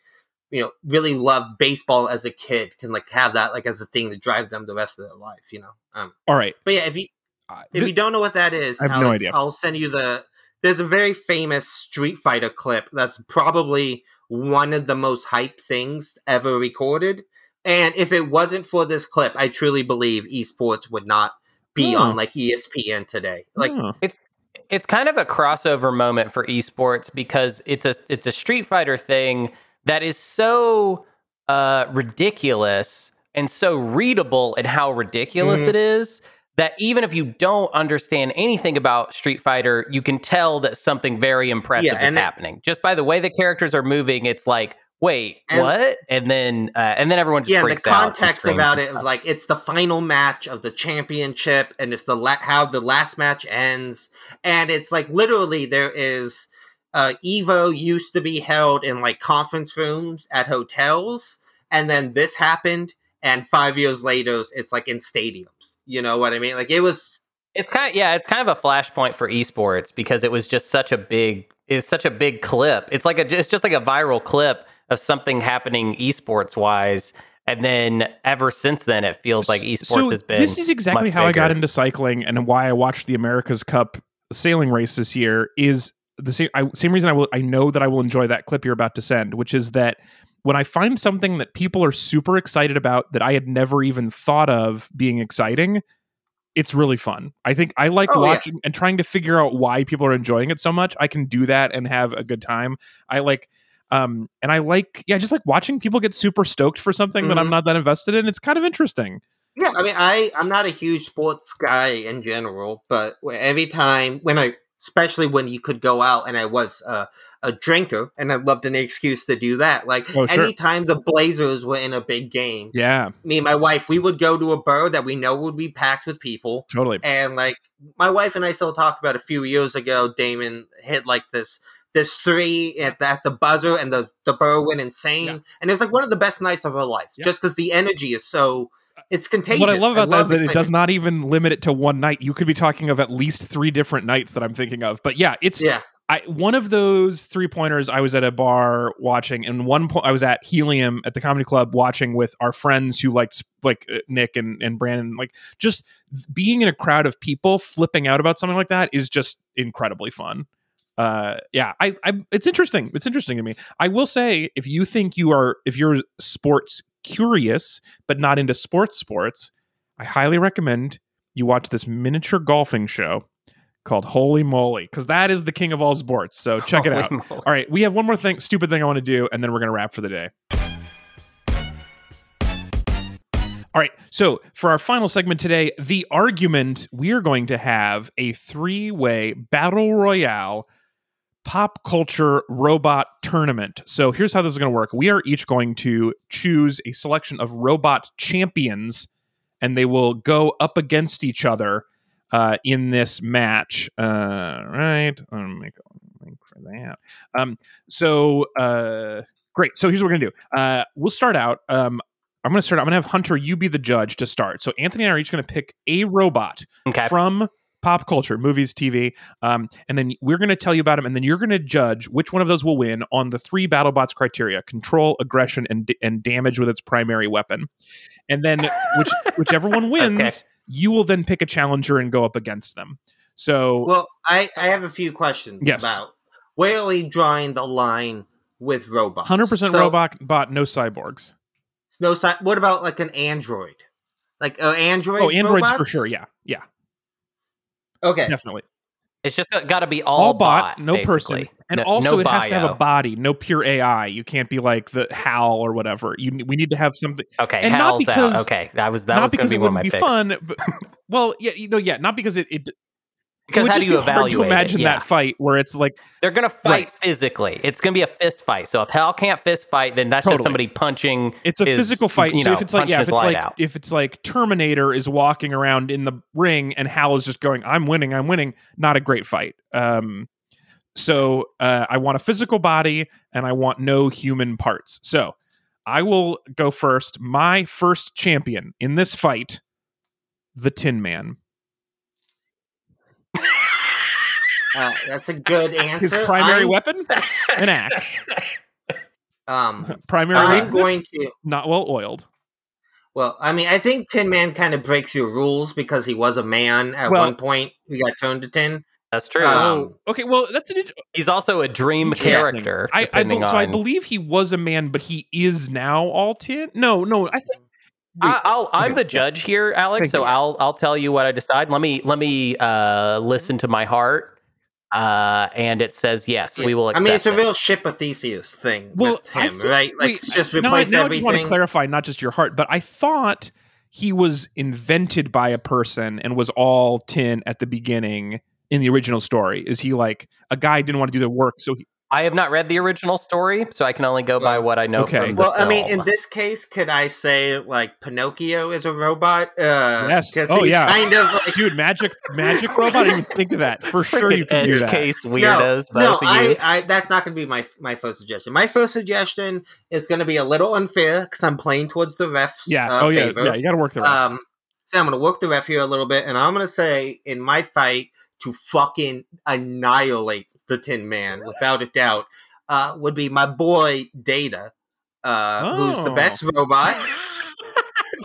you know really love baseball as a kid can like have that like as a thing to drive them the rest of their life you know um All right, but yeah if you Uh, if you don't know what that is, I have no idea. I'll send you the. There's a very famous Street Fighter clip that's probably one of the most hyped things ever recorded. And if it wasn't for this clip, I truly believe esports would not be on like E ESPN today. Like, It's it's kind of a crossover moment for esports because it's a it's a Street Fighter thing that is so uh, ridiculous and so readable in how ridiculous Mhm. it is that even if you don't understand anything about Street Fighter, you can tell that something very impressive Yeah, is and it- happening just by the way the characters are moving. It's like, wait, And- what? And then uh, and then everyone just yeah, the context about it of like it's the final match of the championship, and it's the la- how the last match ends, and it's like literally there is uh, Evo used to be held in like conference rooms at hotels, and then this happened, and five years later, it's like in stadiums. You know what I mean? Like it was. It's kind of yeah, it's kind of a flashpoint for esports because it was just such a big it's such a big clip. It's like a it's just like a viral clip of something happening esports wise. And then ever since then it feels like esports so has been This is exactly how I got into cycling and why I watched the America's Cup sailing race this year. Is the same I, same reason I will I know that I will enjoy that clip you're about to send, which is that when I find something that people are super excited about that I had never even thought of being exciting, it's really fun. I think I like Oh, yeah. watching and trying to figure out why people are enjoying it so much. I can do that and have a good time. I like um and I like yeah, just like watching people get super stoked for something that I'm Mhm. not that invested in. It's kind of interesting. Yeah, I mean, I I'm not a huge sports guy in general, but every time when I, especially when you could go out, and I was uh, a drinker, and I loved an excuse to do that. Like Oh, sure. anytime the Blazers were in a big game, Yeah, me and my wife, we would go to a bar that we know would be packed with people, totally. and like my wife and I still talk about a few years ago, Damon hit like this. This three at the, at the buzzer, and the the bar went insane, Yeah. and it was like one of the best nights of her life, Yeah. just because the energy is so it's contagious. What I love about that is that it does not even limit it to one night. You could be talking of at least three different nights that I'm thinking of. But yeah, it's Yeah, I one of those three pointers. I was at a bar watching, and one point I was at Helium at the comedy club watching with our friends who liked like uh, Nick and and Brandon. Like just being in a crowd of people flipping out about something like that is just incredibly fun. Uh, yeah, I, I, it's interesting. It's interesting to me. I will say, if you think you are, if you're sports curious but not into sports sports, I highly recommend you watch this miniature golfing show called Holy Moly because that is the king of all sports. So check it out. moly. All right, we have one more thing, stupid thing I want to do, and then we're gonna wrap for the day. All right, so for our final segment today, the argument, we are going to have a three way battle royale pop culture robot tournament. So here's how this is going to work we are each going to choose a selection of robot champions, and they will go up against each other uh, in this match. Uh, right, let me a link for that. Um, so uh, great. So here's what we're gonna do. Uh, we'll start out. Um, I'm gonna start. I'm gonna have Hunter. You be the judge to start. So Anthony and I are each gonna pick a robot Okay. from pop culture, movies, TV, um, and then we're going to tell you about them, and then you're going to judge which one of those will win on the three BattleBots criteria: control, aggression, and and damage with its primary weapon. And then (laughs) which whichever one wins, Okay. you will then pick a challenger and go up against them. So Well, I, I have a few questions Yes. about where are we drawing the line with robots? hundred percent So, robot bot, no cyborgs. No, si- what about like an android? Like uh, android? Oh, androids for sure. Yeah, yeah, Okay. definitely. It's just got to be all, All, bot, no basically. person, and No- also no it has to have a body, no pure AI. You can't be like the HAL or whatever. You we need to have something. Okay, and not Hal's out. because- Okay, that was that not was going because to be it one of wouldn't my be picks. fun. But, well, yeah, you know, yeah, not because it. it Because how do you be hard to imagine? Yeah. that fight where it's like They're going to fight Right. physically. It's going to be a fist fight. So if Hal can't fist fight, then that's Totally. just somebody punching. it's a his, physical fight. you so if it's like yeah, if it's like out. if it's like Terminator is walking around in the ring and Hal is just going, "I'm winning, I'm winning," not a great fight. Um, so uh, I want a physical body and I want no human parts. So I will go first. My first champion in this fight, the Tin Man. Uh, that's a good (laughs) answer. His primary I'm, weapon, an axe. (laughs) Um, (laughs) Primary I'm weakness, going to. not well oiled. Well, I mean, I think Tin Man kind of breaks your rules because he was a man at Well- one point. He got turned to tin. That's true. Um, oh, okay. Well, that's an He's also a dream character. I, I depending be- so I believe he was a man, but he is now all tin. No, no, I think. I, I'll, I'm the judge here, Alex. Thank so you. I'll I'll tell you what I decide. Let me let me uh, listen to my heart, uh, and it says yes. We will. Accept. I mean, it's a it. real ship of Theseus thing Well, with I him, think- right? Like, wait, just now I- replace now I just want to clarify, not just your heart, but I thought he was invented by a person and was all tin at the beginning in the original story. Is he like a guy didn't want to do the work, so he, I have not read the original story, so I can only go by what I know okay. from the well, I mean, in this case, could I say like Pinocchio is a robot? Uh, Yes. 'cause Oh, he's yeah. Kind of like, dude, magic, magic (laughs) robot. I didn't even think of that. For sure, you Freaking can do edge that. case weirdos, no, both no, of you. I, I, that's not going to be my my first suggestion. My first suggestion is going to be a little unfair because I'm playing towards the refs. Yeah. uh, oh yeah. favor. Yeah. You got to work the rest. Um, so I'm going to work the ref here a little bit, and I'm going to say in my fight to fucking annihilate the Tin Man without a doubt uh, would be my boy Data, uh, who's the Oh. best robot. (laughs)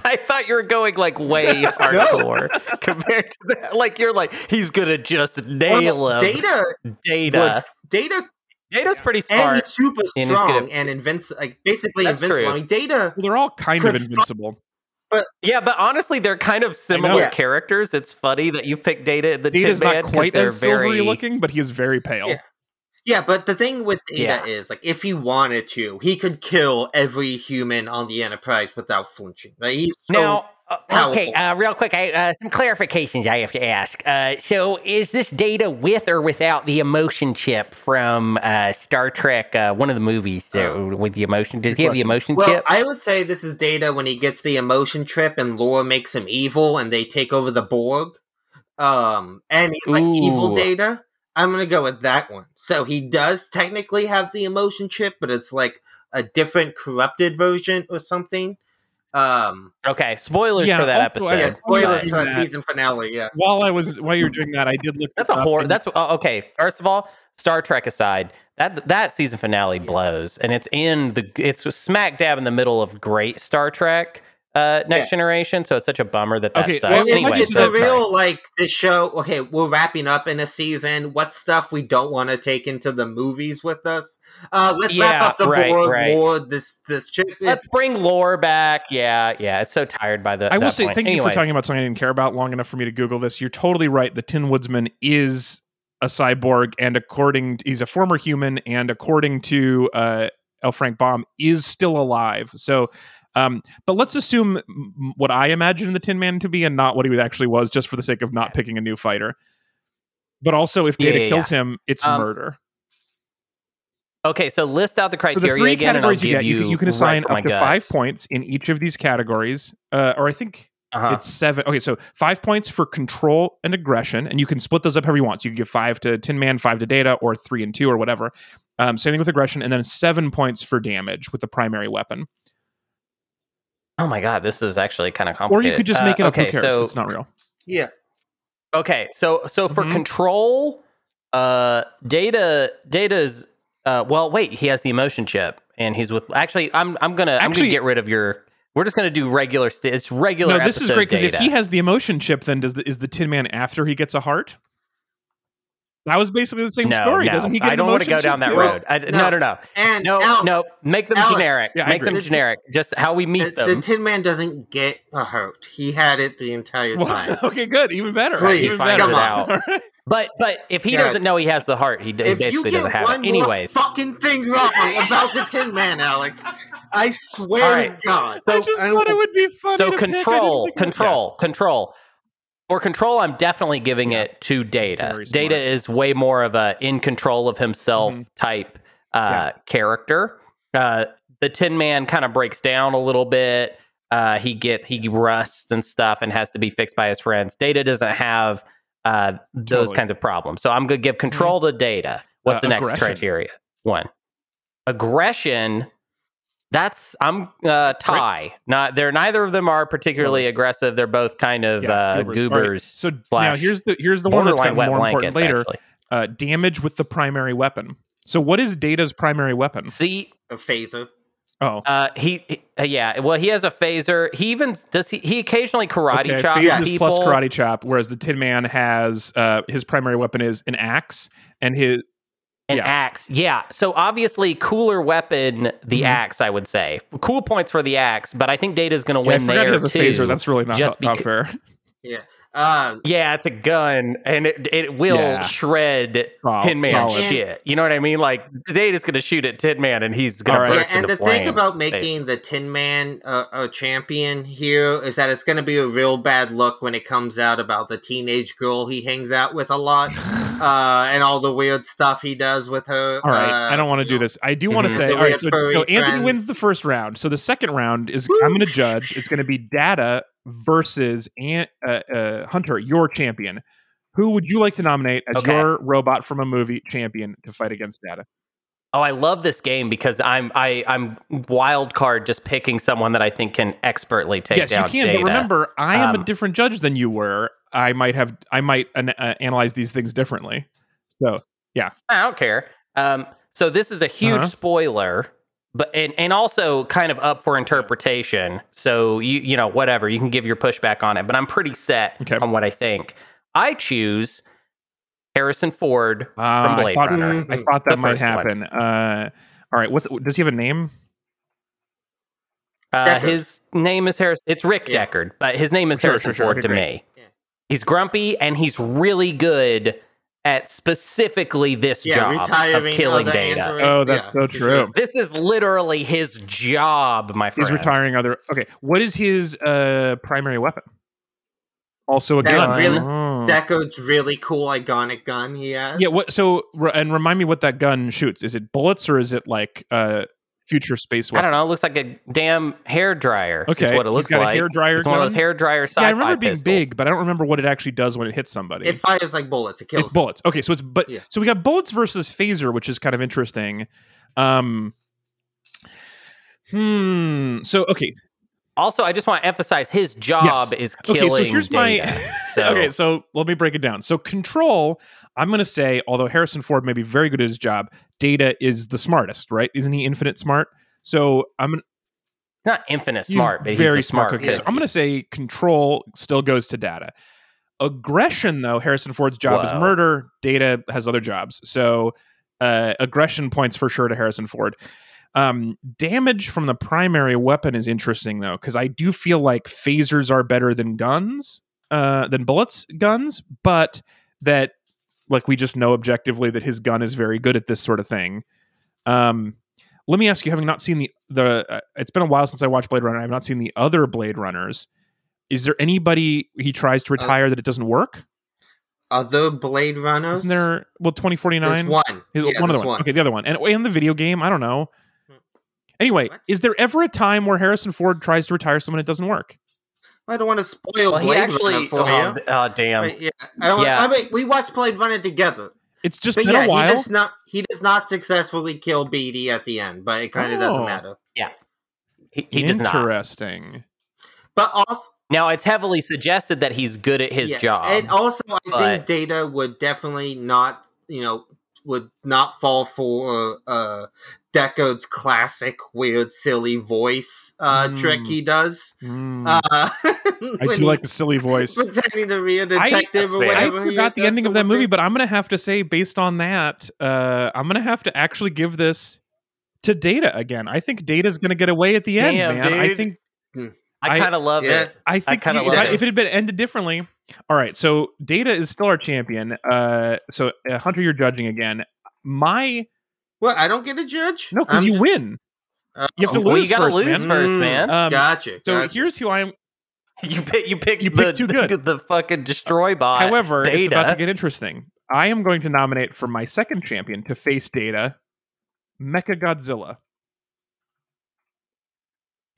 I thought you were going like (laughs) way hardcore compared to that. Like you're like he's gonna just nail Well, him. Data, Data. would, Data, Data's pretty and smart. he's super And strong gonna- and invincible, like basically That's invincible. true. I mean, Data. well, they're all kind of could fu- invincible. Yeah, but honestly, they're kind of similar Yeah. characters. It's funny that you picked Data the Data's Tin Man quite they're as silvery very- looking, but he is very pale. Yeah. Yeah, but the thing with Data Yeah. is, like, if he wanted to, he could kill every human on the Enterprise without flinching. Like, he's so Now, uh, okay, uh, real quick, I, uh, some clarifications I have to ask. Uh, so, is this data with or without the emotion chip from uh, Star Trek, uh, one of the movies Oh. with the emotion? Does Good he have the emotion Well, chip? I would say this is Data when he gets the emotion trip and Lore makes him evil and they take over the Borg. Um, and he's like evil Data. I'm gonna go with that one. So he does technically have the emotion chip, but it's like a different corrupted version or something. Um, Okay, spoilers Yeah, for that also, episode. Yeah, spoilers for the that. season finale. Yeah. While I was while you were doing that, I did look. That's this a horror. and- That's oh, okay. First of all, Star Trek aside, that that season finale blows, and it's in the it's smack dab in the middle of great Star Trek. Uh, Next Yeah. Generation, so it's such a bummer that that Okay, sucks. well, Well, Anyway, it's, so- a real like the show. Okay, we're wrapping up in a season. What stuff we don't want to take into the movies with us? Uh, let's wrap up the right, board. right. More this this chip. let's bring lore back. Yeah, yeah. It's so tired by the. I will that say point. thank you for talking about something I didn't care about long enough for me to Google this. You're totally right. The Tin Woodsman is a cyborg, and according he's a former human, and according to uh, L. Frank Baum, is still alive. So. Um, but let's assume what I imagine the Tin Man to be, and not what he actually was, just for the sake of not picking a new fighter. But also, if Yeah, Data yeah, kills him, it's Um, murder. Okay, so list out the So criteria the three again, categories you get, you, you, can- you can right assign for up to five points in each of these categories, uh, or I think Uh-huh. it's seven. Okay, so five points for control and aggression, and you can split those up however you want. So you can give five to Tin Man, five to Data, or three and two, or whatever. Um, same thing with aggression, and then seven points for damage with the primary weapon. Oh my god, this is actually kind of complicated. Or you could just Uh, make it up. okay, Who cares? So, it's not real. yeah. Okay, so so for Mhm. control, uh, data data's uh, well, wait, he has the emotion chip, and he's with. Actually, I'm I'm gonna I'm Actually- gonna get rid of your. We're just gonna do regular. St- it's regular. No, this is great because if he has the emotion chip, then does the, is the Tin Man after he gets a heart? That was basically the same no, story. no, Doesn't he get I don't want to go down that too? road. I, no, no. no, no, And no, Al- no. Make them Alex. generic. Yeah, make them agree. generic. Just how we meet the them. The Tin Man doesn't get a hurt. He had it the entire Well, time. (laughs) okay, good, even better. Please, even finds better. it out. (laughs) All right. but but if he Yeah. doesn't know he has the heart, he, he if you basically doesn't have one it. Anyways, more fucking thing wrong about the Tin Man, Alex, I swear All to right. God. I just I thought it would be funny. so to pick. Control, think it would- control, control. For control, I'm definitely giving Yeah. it to Data. Data is way more of a in control of himself Mhm. type uh, character. Uh, the Tin Man kind of breaks down a little bit. Uh, he get he rusts and stuff and has to be fixed by his friends. Data doesn't have uh, those Totally. Mm-hmm. kinds of problems. So I'm gonna give control to Data. What's Uh, the next aggression. criteria? One. Aggression. That's I'm uh tie. Not they're neither of them are particularly aggressive. They're both kind of Yeah, uh goobers. Goobers. right, So now slash here's the here's the one that's kind of wet more important later. Uh, damage with the primary weapon. So what is Data's primary weapon? See, a phaser. Oh, uh, he, he- uh, yeah. Well, he has a phaser. He even does he. He occasionally karate okay. chops Phase is people. plus karate chop, whereas the Tin Man has uh, his primary weapon is an axe, and his An Yeah. axe, yeah. So obviously, cooler weapon, the Mhm. axe. I would say cool points for the axe, but I think Data's going to yeah, I win forgot there he has a too. phaser. That's really not, just not fair. Yeah. Uh, yeah, it's a gun, and it it will Yeah. shred Solid- Tin Man solid. shit. You know what I mean? Like Data's going to shoot at Tin Man, and he's going All to right. yeah, burst and into the thing about making the Tin Man uh, a champion here is that it's going to be a real bad look when it comes out about the teenage girl he hangs out with a lot, (sighs) uh, and all the weird stuff he does with her. All right, uh, I don't want to do know. this. I do want to Mhm. say, all right. So, furry so Anthony wins the first round. So the second round is I'm going to judge. It's going to be Data versus Ant, uh, uh, Hunter, your champion. Who would you like to nominate as Okay. your robot from a movie champion to fight against Data? Oh, I love this game because I'm I I'm wild card just picking someone that I think can expertly take yes, you can. Data. But remember, I am a Um, different judge than you were. I might have. I might an- uh, analyze these things differently. So yeah, I don't care. Um, so this is a huge Uh-huh. spoiler, but and and also kind of up for interpretation. So you you know whatever you can give your pushback on it, but I'm pretty set Okay. on what I think. I choose Harrison Ford uh, from Blade I thought, Runner. I thought that might happen. Uh, all right. What's does he have a name? Uh, his name is Harris. It's Rick Yeah. Deckard, but his name is Sure, Harrison sure, sure. Ford to me. Yeah. He's grumpy and he's really good at specifically this Yeah, job of retiring killing other data. androids. Oh, that's Yeah, so true. This is literally his job, my friend. He's retiring other. Okay, what is his uh primary weapon? Also a That gun. really- Oh. Deckard's really cool iconic gun he has. yeah. What? So and remind me what that gun shoots. Is it bullets or is it like uh future space I don't know. It looks like a damn hair dryer. Okay, is what it he's looks got a like. hair dryer It's one of those hair dryer sci-fi Yeah, I remember it being pistols. big, but I don't remember what it actually does when it hits somebody. It fires like bullets. It kills. it's bullets. Okay, so it's but Yeah. so we got bullets versus phaser, which is kind of interesting. Um. Hmm. So okay, Also, I just want to emphasize his job Yes. is killing Okay, so here's my- (laughs) So, okay, so let me break it down. So control, I'm going to say, although Harrison Ford may be very good at his job, Data is the smartest, right? Isn't he infinite smart? So I'm not infinite smart, but very smart. smart. kid. So I'm going to say control still goes to data. Aggression, though, Harrison Ford's job is murder. Data has other jobs. So uh, aggression points for sure to Harrison Ford. Um, damage from the primary weapon is interesting though, because I do feel like phasers are better than guns, uh, than bullets, guns, but that like we just know objectively that his gun is very good at this sort of thing. Um, let me ask you, having not seen the the, uh, it's been a while since I watched Blade Runner. I've not seen the other Blade Runners. Is there anybody he tries to retire that it doesn't work? Other Blade Runners? Isn't there? Well, twenty forty nine. One. Is- Yeah, one of there's the one. Okay, the other one. And in the video game, I don't know. Anyway, What? is there ever a time where Harrison Ford tries to retire someone it doesn't work? I don't want to spoil Well, he Blade actually. Runner for Oh, you. oh, damn. But yeah, I don't. Yeah. I mean, we watched Blade Runner together, It's just but been yeah, a while. he does not. He does not successfully kill Beatty at the end, but it kind of Oh. doesn't matter. He, he does not. Interesting. But also, Now it's heavily suggested that he's good at his yes, job. and also, I but- think Data would definitely not, you know, would not fall for uh Deckard's classic weird, silly voice uh Mm. trick he does. Mm. Uh, (laughs) I when do like the silly voice. pretending to be a I- detective that's or fair. I forgot the ending of that movie, scene. but I'm gonna have to say, based on that, uh, I'm gonna have to actually give this to Data again. I think Data's gonna get away at the end, Damn, man. I think I I- kind of love yeah. it. I think kinda he- love if, I- it. if it had been ended differently. All right, so Data is still our champion. Uh, so uh, Hunter, you're judging again. My What? I don't get a judge. no, because you just- win. uh, You have to oh, Well, lose you gotta first, lose man. first, Mm. man. Um, gotcha. So gotcha. here's who I'm. (laughs) you pick. You pick. You the, picked too good. The, (laughs) the fucking destroy bot. However, it's about to get interesting. I am going to nominate for my second champion to face Data, Mecha Godzilla.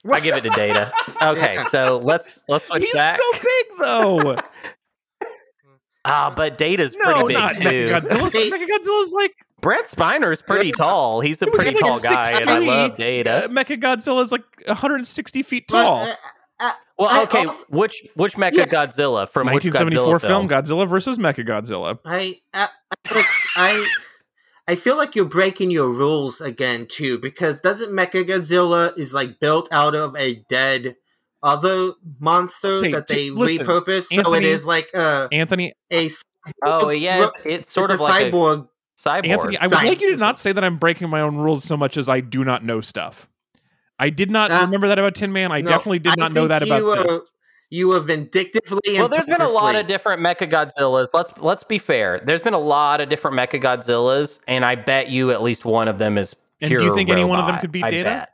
I give it to Data. (laughs) Okay, so let's let's switch He's back. so big though. Ah, but Data's no, pretty big not too. Mechagodzilla's. Hey. Mechagodzilla's like Brent Spiner's pretty tall. He's a He's pretty like tall guy, and I 6'3". love uh, Godzilla is like 160 feet But, tall. uh, uh, Well, okay, also- which which Mecha Yeah. Godzilla from 1974 Godzilla film film? Godzilla versus Mecha Godzilla? I, uh, Alex, I, I feel like you're breaking your rules again too, because doesn't Mecha Godzilla is like built out of a dead other monster Hey, that they listen, repurposed, so it is like a Anthony, a Oh yes, it's sort it's of a like cyborg. a cyborg. Anthony, I would Sorry. like you to not say that I'm breaking my own rules so much as I do not know stuff. I did not Uh, remember that about Tin Man. I no, definitely did not know think that about you, uh, this. You have vindictively. and well, there's been a lot of different Mecha Godzillas. Let's let's be fair. There's been a lot of different Mecha Godzillas, and I bet you at least one of them is And do you think any one of them robot. could beat I Data? bet.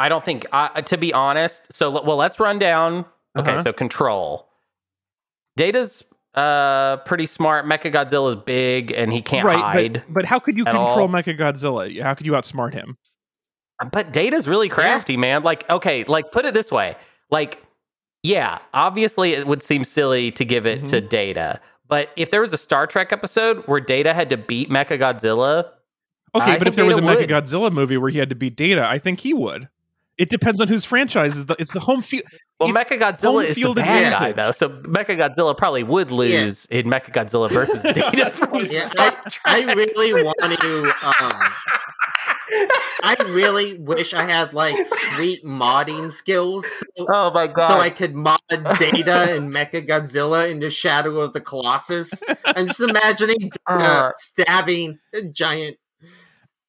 I don't think. Uh, to be honest, so well, let's run down. Okay, Uh-huh. so Control. Data's uh pretty smart. Mecha Godzilla's big, and he can't right, hide. but, but how could you control Mecha Godzilla? How could you outsmart him? But Data's really crafty, man. Like, okay, like put it this way. Like, yeah, obviously it would seem silly to give it to Data. But if there was a Star Trek episode where Data had to beat Mecha Godzilla, Okay, I but if there was a Mecha Godzilla movie where he had to beat Data, I think he would. It depends on whose franchise is the. It's the home field. well, It's Mecha Godzilla is the field bad guy though. So Mecha Godzilla probably would lose in Mecha Godzilla versus (laughs) Data from Yeah, Star I, Trek. I really want to. Um, I really wish I had like sweet modding skills, so, oh my god! so I could mod Data and Mecha Godzilla into Shadow of the Colossus. I'm just imagining Data Uh. stabbing a giant.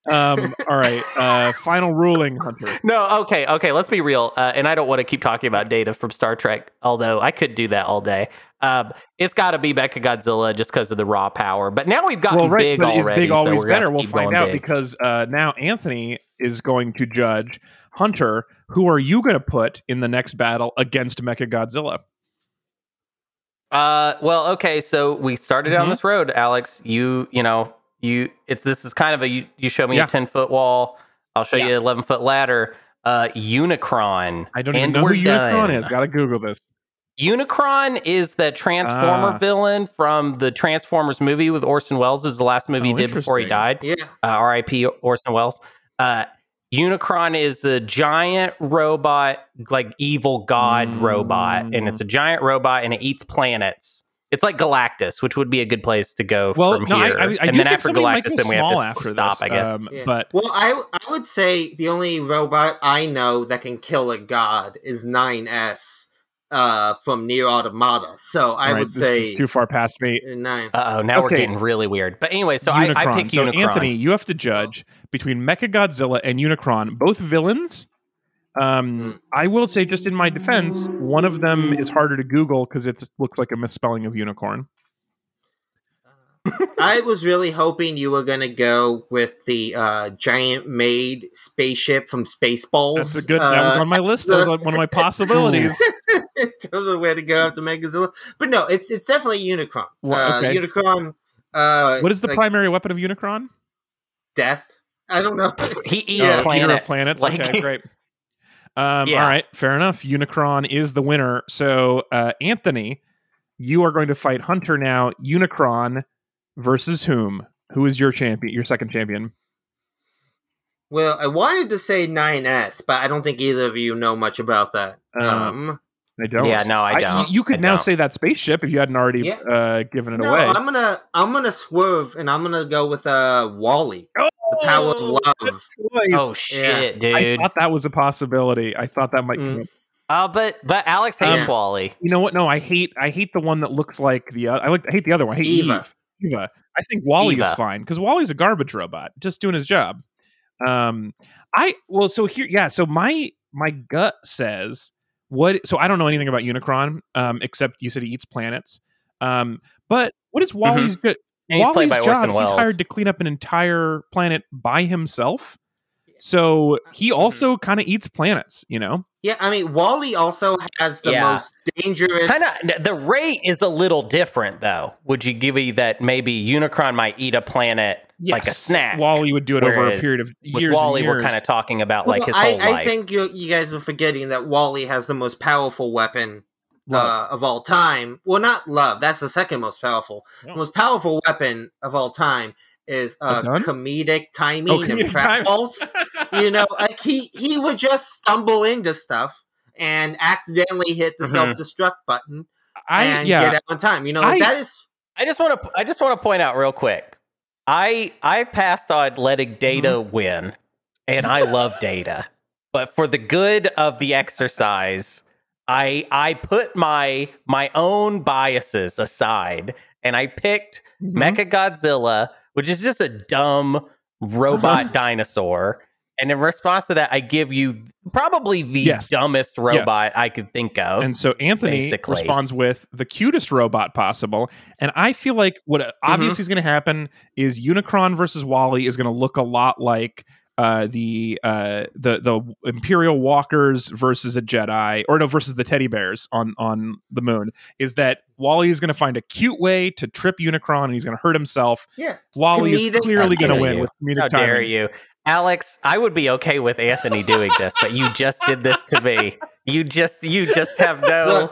Um, all right. Uh, final ruling, Hunter. No, okay, okay. Let's be real, uh, and I don't want to keep talking about Data from Star Trek, although I could do that all day. Um, it's got to be Mecha Godzilla just because of the raw power. But now we've gotten well, right, big already. is big so always better? We'll find out big. because uh, now Anthony is going to judge Hunter. Who are you going to put in the next battle against Mechagodzilla? Uh, well, okay. So we started down Mhm. this road, Alex. You, you know, you. It's this is kind of a you. You show me Yeah. a ten foot wall. I'll show you an eleven foot ladder. Uh, Unicron. I don't even know we're who Unicron done. is. Got to Google this. Unicron is the Transformer Ah. villain from the Transformers movie with Orson Welles. This is the last movie Oh, he did before he died. Yeah, uh, R.I.P. Orson Welles. Uh, Unicron is a giant robot, like evil god Mm. robot, and it's a giant robot and it eats planets. It's like Galactus, which would be a good place to go Well, from no, I, here. I, I and then think after might Galactus, then we have small to after stop, this. I guess. Um, Yeah. But Well, I I would say the only robot I know that can kill a god is 9S uh, from Nier Automata. So I right, would say is too far past me. nine. Uh oh, now we're getting really weird. But anyway, so I, I Unicron. pick so Unicron. Anthony, you have to judge between Mechagodzilla and Unicron, both villains. Um, Mm. I will say, just in my defense, one of them is harder to Google because it looks like a misspelling of unicorn. I was really hoping you were gonna go with the uh, giant made spaceship from Spaceballs. That's a good. that was uh, on my list. That was on one of my (laughs) possibilities. in terms of where to go after Megazilla. But no, it's it's definitely Unicron. Well, uh. Unicron. Uh, what is the like, primary weapon of Unicron? death? I don't know. he eats Yeah. Uh, planets. Eater of planets. Like, okay, great. Um, Yeah. All right, fair enough. Unicron is the winner. So, uh, Anthony, you are going to fight Hunter now. Unicron versus whom? Who is your champion? Your second champion? Well, I wanted to say 9S, but I don't think either of you know much about that. Uh, Um, I don't. Yeah, no, I you- don't. you, could I now don't. say that spaceship if you hadn't already Yeah. uh, given it no, away. I'm gonna I'm gonna swerve and I'm gonna go with uh WALL-E. The power of love. Oh shit, I dude. I thought that was a possibility. I thought that might. Mm. come. Uh, but but Alex hates Um, WALL-E. You know what? No, I hate. I hate the one that looks like the. Uh, I like. I hate the other one. I hate Eva. Eve. Eva. I think WALL-E is fine because WALL-E's a garbage robot, just doing his job. Um, I well, so here, yeah. So my my gut says what. So I don't know anything about Unicron, um, except you said he eats planets. Um, but what is WALL-E's good? And he's WALL-E's job he's hired to clean up an entire planet by himself. So he Mm-hmm. also kind of eats planets, you know. Yeah, I mean WALL-E also has the Yeah. most dangerous. Kind of the rate is a little different though. Would you give me that maybe Unicron might eat a planet like a snack? WALL-E would do it over a period of years. With. WALL-E, and we're kind of talking about Well, like his I, whole I life. think you you guys are forgetting that WALL-E has the most powerful weapon uh, of all time. Well, not love. That's the second most powerful. The most powerful weapon of all time is A uh, comedic timing Oh, and comedic trap timing. you know, (laughs) like he he would just stumble into stuff and accidentally hit the Mhm. self destruct button I and yeah. get out on time. You know, like, I- that is I just want to I just want to point out real quick. I I passed on letting Data Mm-hmm. win, and I love Data, but for the good of the exercise, I I put my my own biases aside, and I picked Mhm. Mechagodzilla, which is just a dumb robot dinosaur. And in response to that, I give you probably the Yes. dumbest robot I could think of. And so Anthony Basically. responds with the cutest robot possible. And I feel like what Mm-hmm. obviously is going to happen is Unicron versus WALL-E is going to look a lot like uh, the uh, the the Imperial Walkers versus a Jedi, or no, versus the teddy bears on on the moon. Is that WALL-E is going to find a cute way to trip Unicron, and he's going to hurt himself. yeah. WALL-E is clearly going to timing. win with comedic How timing. dare you? Alex, I would be okay with Anthony doing this, but you just did this to me. You just you just have no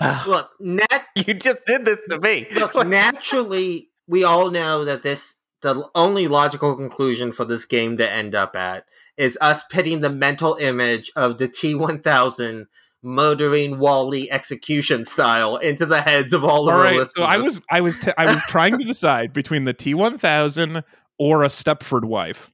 Look, (sighs) look, nat- you just did this to me. look, (laughs) naturally, we all know that this the only logical conclusion for this game to end up at is us pitting the mental image of the T one thousand murdering WALL-E execution style into the heads of all of All our right, listeners. so I was I was t- I was trying to decide between the T one thousand or a Stepford wife.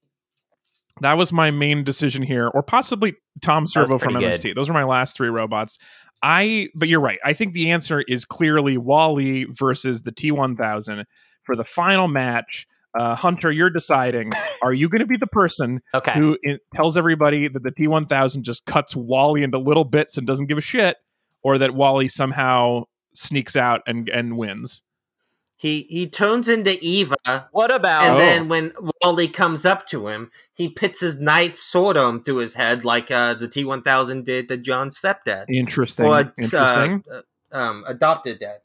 That was my main decision here, or possibly Tom Servo from pretty MST. Those are my last three robots. I, but you're right. I think the answer is clearly WALL-E versus the T one thousand for the final match. Uh, Hunter, you're deciding. Are you going to be the person Okay. who in, tells everybody that the T one thousand just cuts WALL-E into little bits and doesn't give a shit, or that WALL-E somehow sneaks out and and wins? he he turns into Eva, What about and Oh. then when WALL-E comes up to him, he pits his knife sword arm through his head like uh, the T one thousand did to John's stepdad Interesting. or Interesting. uh, uh, um, adopted dad.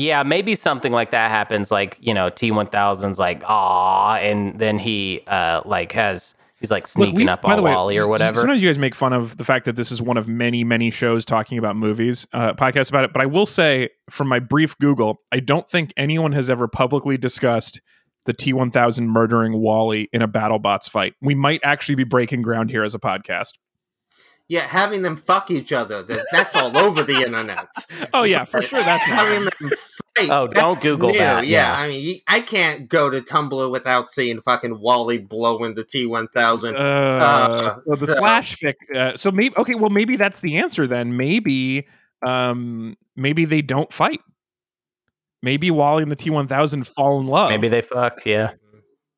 Yeah, maybe something like that happens. Like you know, T one thousand's like ah, and then he uh like has he's like sneaking we've- up on way, WALL-E or whatever. Sometimes you guys make fun of the fact that this is one of many, many shows talking about movies, uh, podcasts about it. But I will say, from my brief Google, I don't think anyone has ever publicly discussed the T one thousand murdering WALL-E in a BattleBots fight. We might actually be breaking ground here as a podcast. Yeah, having them fuck each other. That, that's all over the internet. (laughs) Oh yeah, for sure. That's having not. them fight. Oh, don't Google new. that, Yeah, yeah. I mean, I can't go to Tumblr without seeing fucking WALL-E blowing the T one thousand. Uh, so the so- slash fic. Uh, so maybe okay. Well, maybe that's the answer then. Maybe, um, maybe they don't fight. Maybe WALL-E and the T one thousand fall in love. Maybe they fuck. Yeah.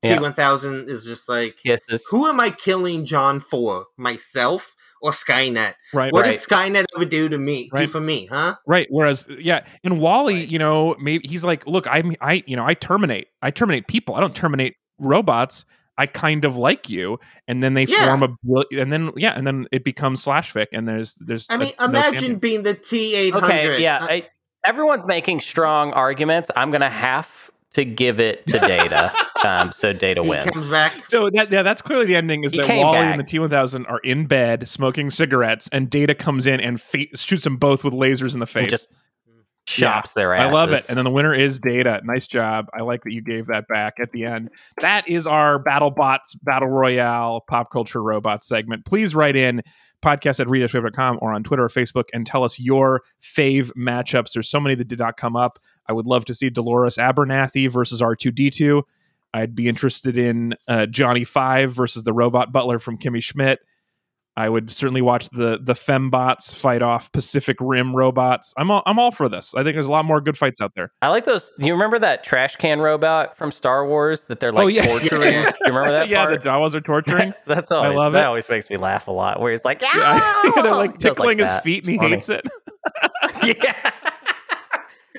T Yeah. one thousand is just like, Kisses. who am I killing John for? Myself or Skynet? right. What right. does Skynet ever do to me? Do for me, huh? Right. Whereas, yeah, and WALL-E, you know, maybe he's like, look, I'm, I, you know, I terminate, I terminate people. I don't terminate robots. I kind of like you, and then they Yeah. form a, and then yeah, and then it becomes slash fic, and there's, there's. I mean, no imagine champion. being the T eight hundred. Okay. Yeah. Uh I, everyone's making strong arguments. I'm gonna have to give it to Data. (laughs) um, so Data he wins. comes back. So that yeah, that's clearly the ending. Is He that WALL-E back. and the T one thousand are in bed smoking cigarettes, and Data comes in and fa- shoots them both with lasers in the and face. just chops their I love it. And then the winner is Data. Nice job. I like that you gave that back at the end. That is our BattleBots Battle Royale Pop Culture Robots segment. Please write in podcast at readashwave.com or on Twitter or Facebook and tell us your fave matchups. There's so many that did not come up. I would love to see Dolores Abernathy versus R2D2. I'd be interested in uh, Johnny Five versus the robot butler from Kimmy Schmidt. I would certainly watch the the fembots fight off Pacific Rim robots. I'm all, I'm all for this. I think there's a lot more good fights out there. I like those. You remember that trash can robot from Star Wars that they're like Oh, yeah. (laughs) torturing? You remember that (laughs) yeah, part? the Jawas are torturing. (laughs) That's always love that it. always makes me laugh a lot. Where he's like, yeah, they're like tickling his feet and he hates it. yeah.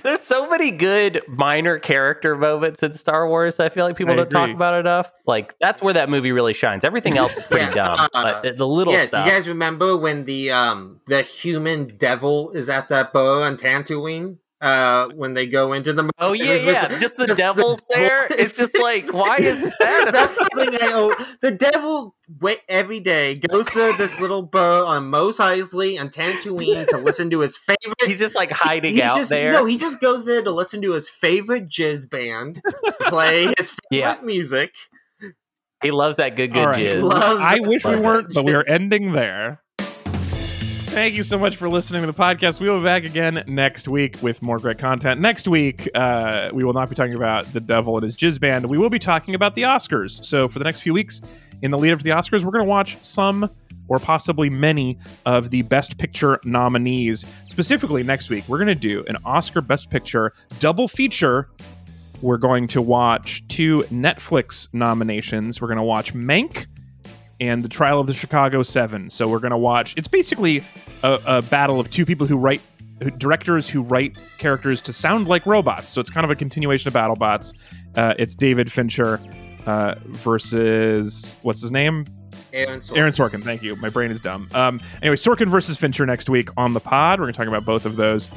There's so many good minor character moments in Star Wars. I feel like people I don't talk about enough. Like that's where that movie really shines. Everything else is pretty Yeah, dumb, uh, but the, the little yeah, stuff. you guys remember when the um the human devil is at that bow on Tatooine? Uh, when they go into the oh yeah, yeah. with- Just the just the devil's there. (laughs) devil It's just like, why is (laughs) that? That's the thing I owe. The devil wait every day goes to this little bar on Mos Eisley and Tatooine to listen to his favorite. He's just like hiding he's out just, there. No, he just goes there to listen to his favorite jizz band, play (laughs) his favorite Yeah. music. he loves that good, good All right. jizz. Love I wish we weren't, but we are ending there. Thank you so much for listening to the podcast. We will be back again next week with more great content. Next week, uh, we will not be talking about the devil and his jizz band. We will be talking about the Oscars. So for the next few weeks, in the lead up to the Oscars, we're going to watch some or possibly many of the Best Picture nominees. Specifically, next week, we're going to do an Oscar Best Picture double feature we're going to watch two Netflix nominations. We're going to watch Mank and the Trial of the Chicago Seven. So we're going to watch. It's basically a, a battle of two people who write who- directors who write characters to sound like robots. So it's kind of a continuation of BattleBots. Uh, it's David Fincher uh, versus what's his name? Aaron Sorkin. Aaron Sorkin. Thank you. My brain is dumb. Um, anyway, Sorkin versus Fincher next week on the pod. We're going to talk about both of those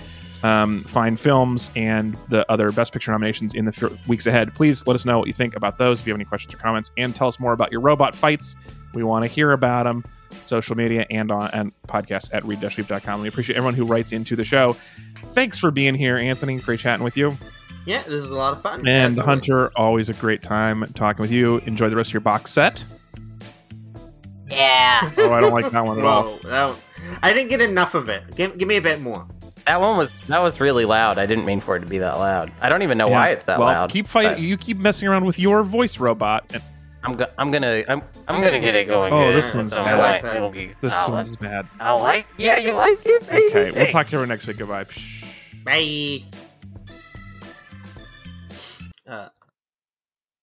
um, fine films and the other Best Picture nominations in the f- weeks ahead. Please let us know what you think about those. If you have any questions or comments, and tell us more about your robot fights. We want to hear about them. Social media and on and podcast at read-weep.com. We appreciate everyone who writes into the show. Thanks for being here, Anthony. Great chatting with you. Yeah, this is a lot of fun. And as Hunter, always. always a great time talking with you. Enjoy the rest of your box set. Yeah. (laughs) Oh, I don't like that one at all. Whoa, that one- I didn't get enough of it. Give, give me a bit more. That one was that was really loud. I didn't mean for it to be that loud. I don't even know why it's that well, loud. keep fighting. but You keep messing around with your voice robot. And I'm go- I'm gonna I'm I'm gonna get it going. Oh, good. this one's So bad. I like that. it'll be- this I'll- one's bad. I like. Yeah, you like it. baby. Okay, we'll talk to everyone next week. Goodbye. Bye.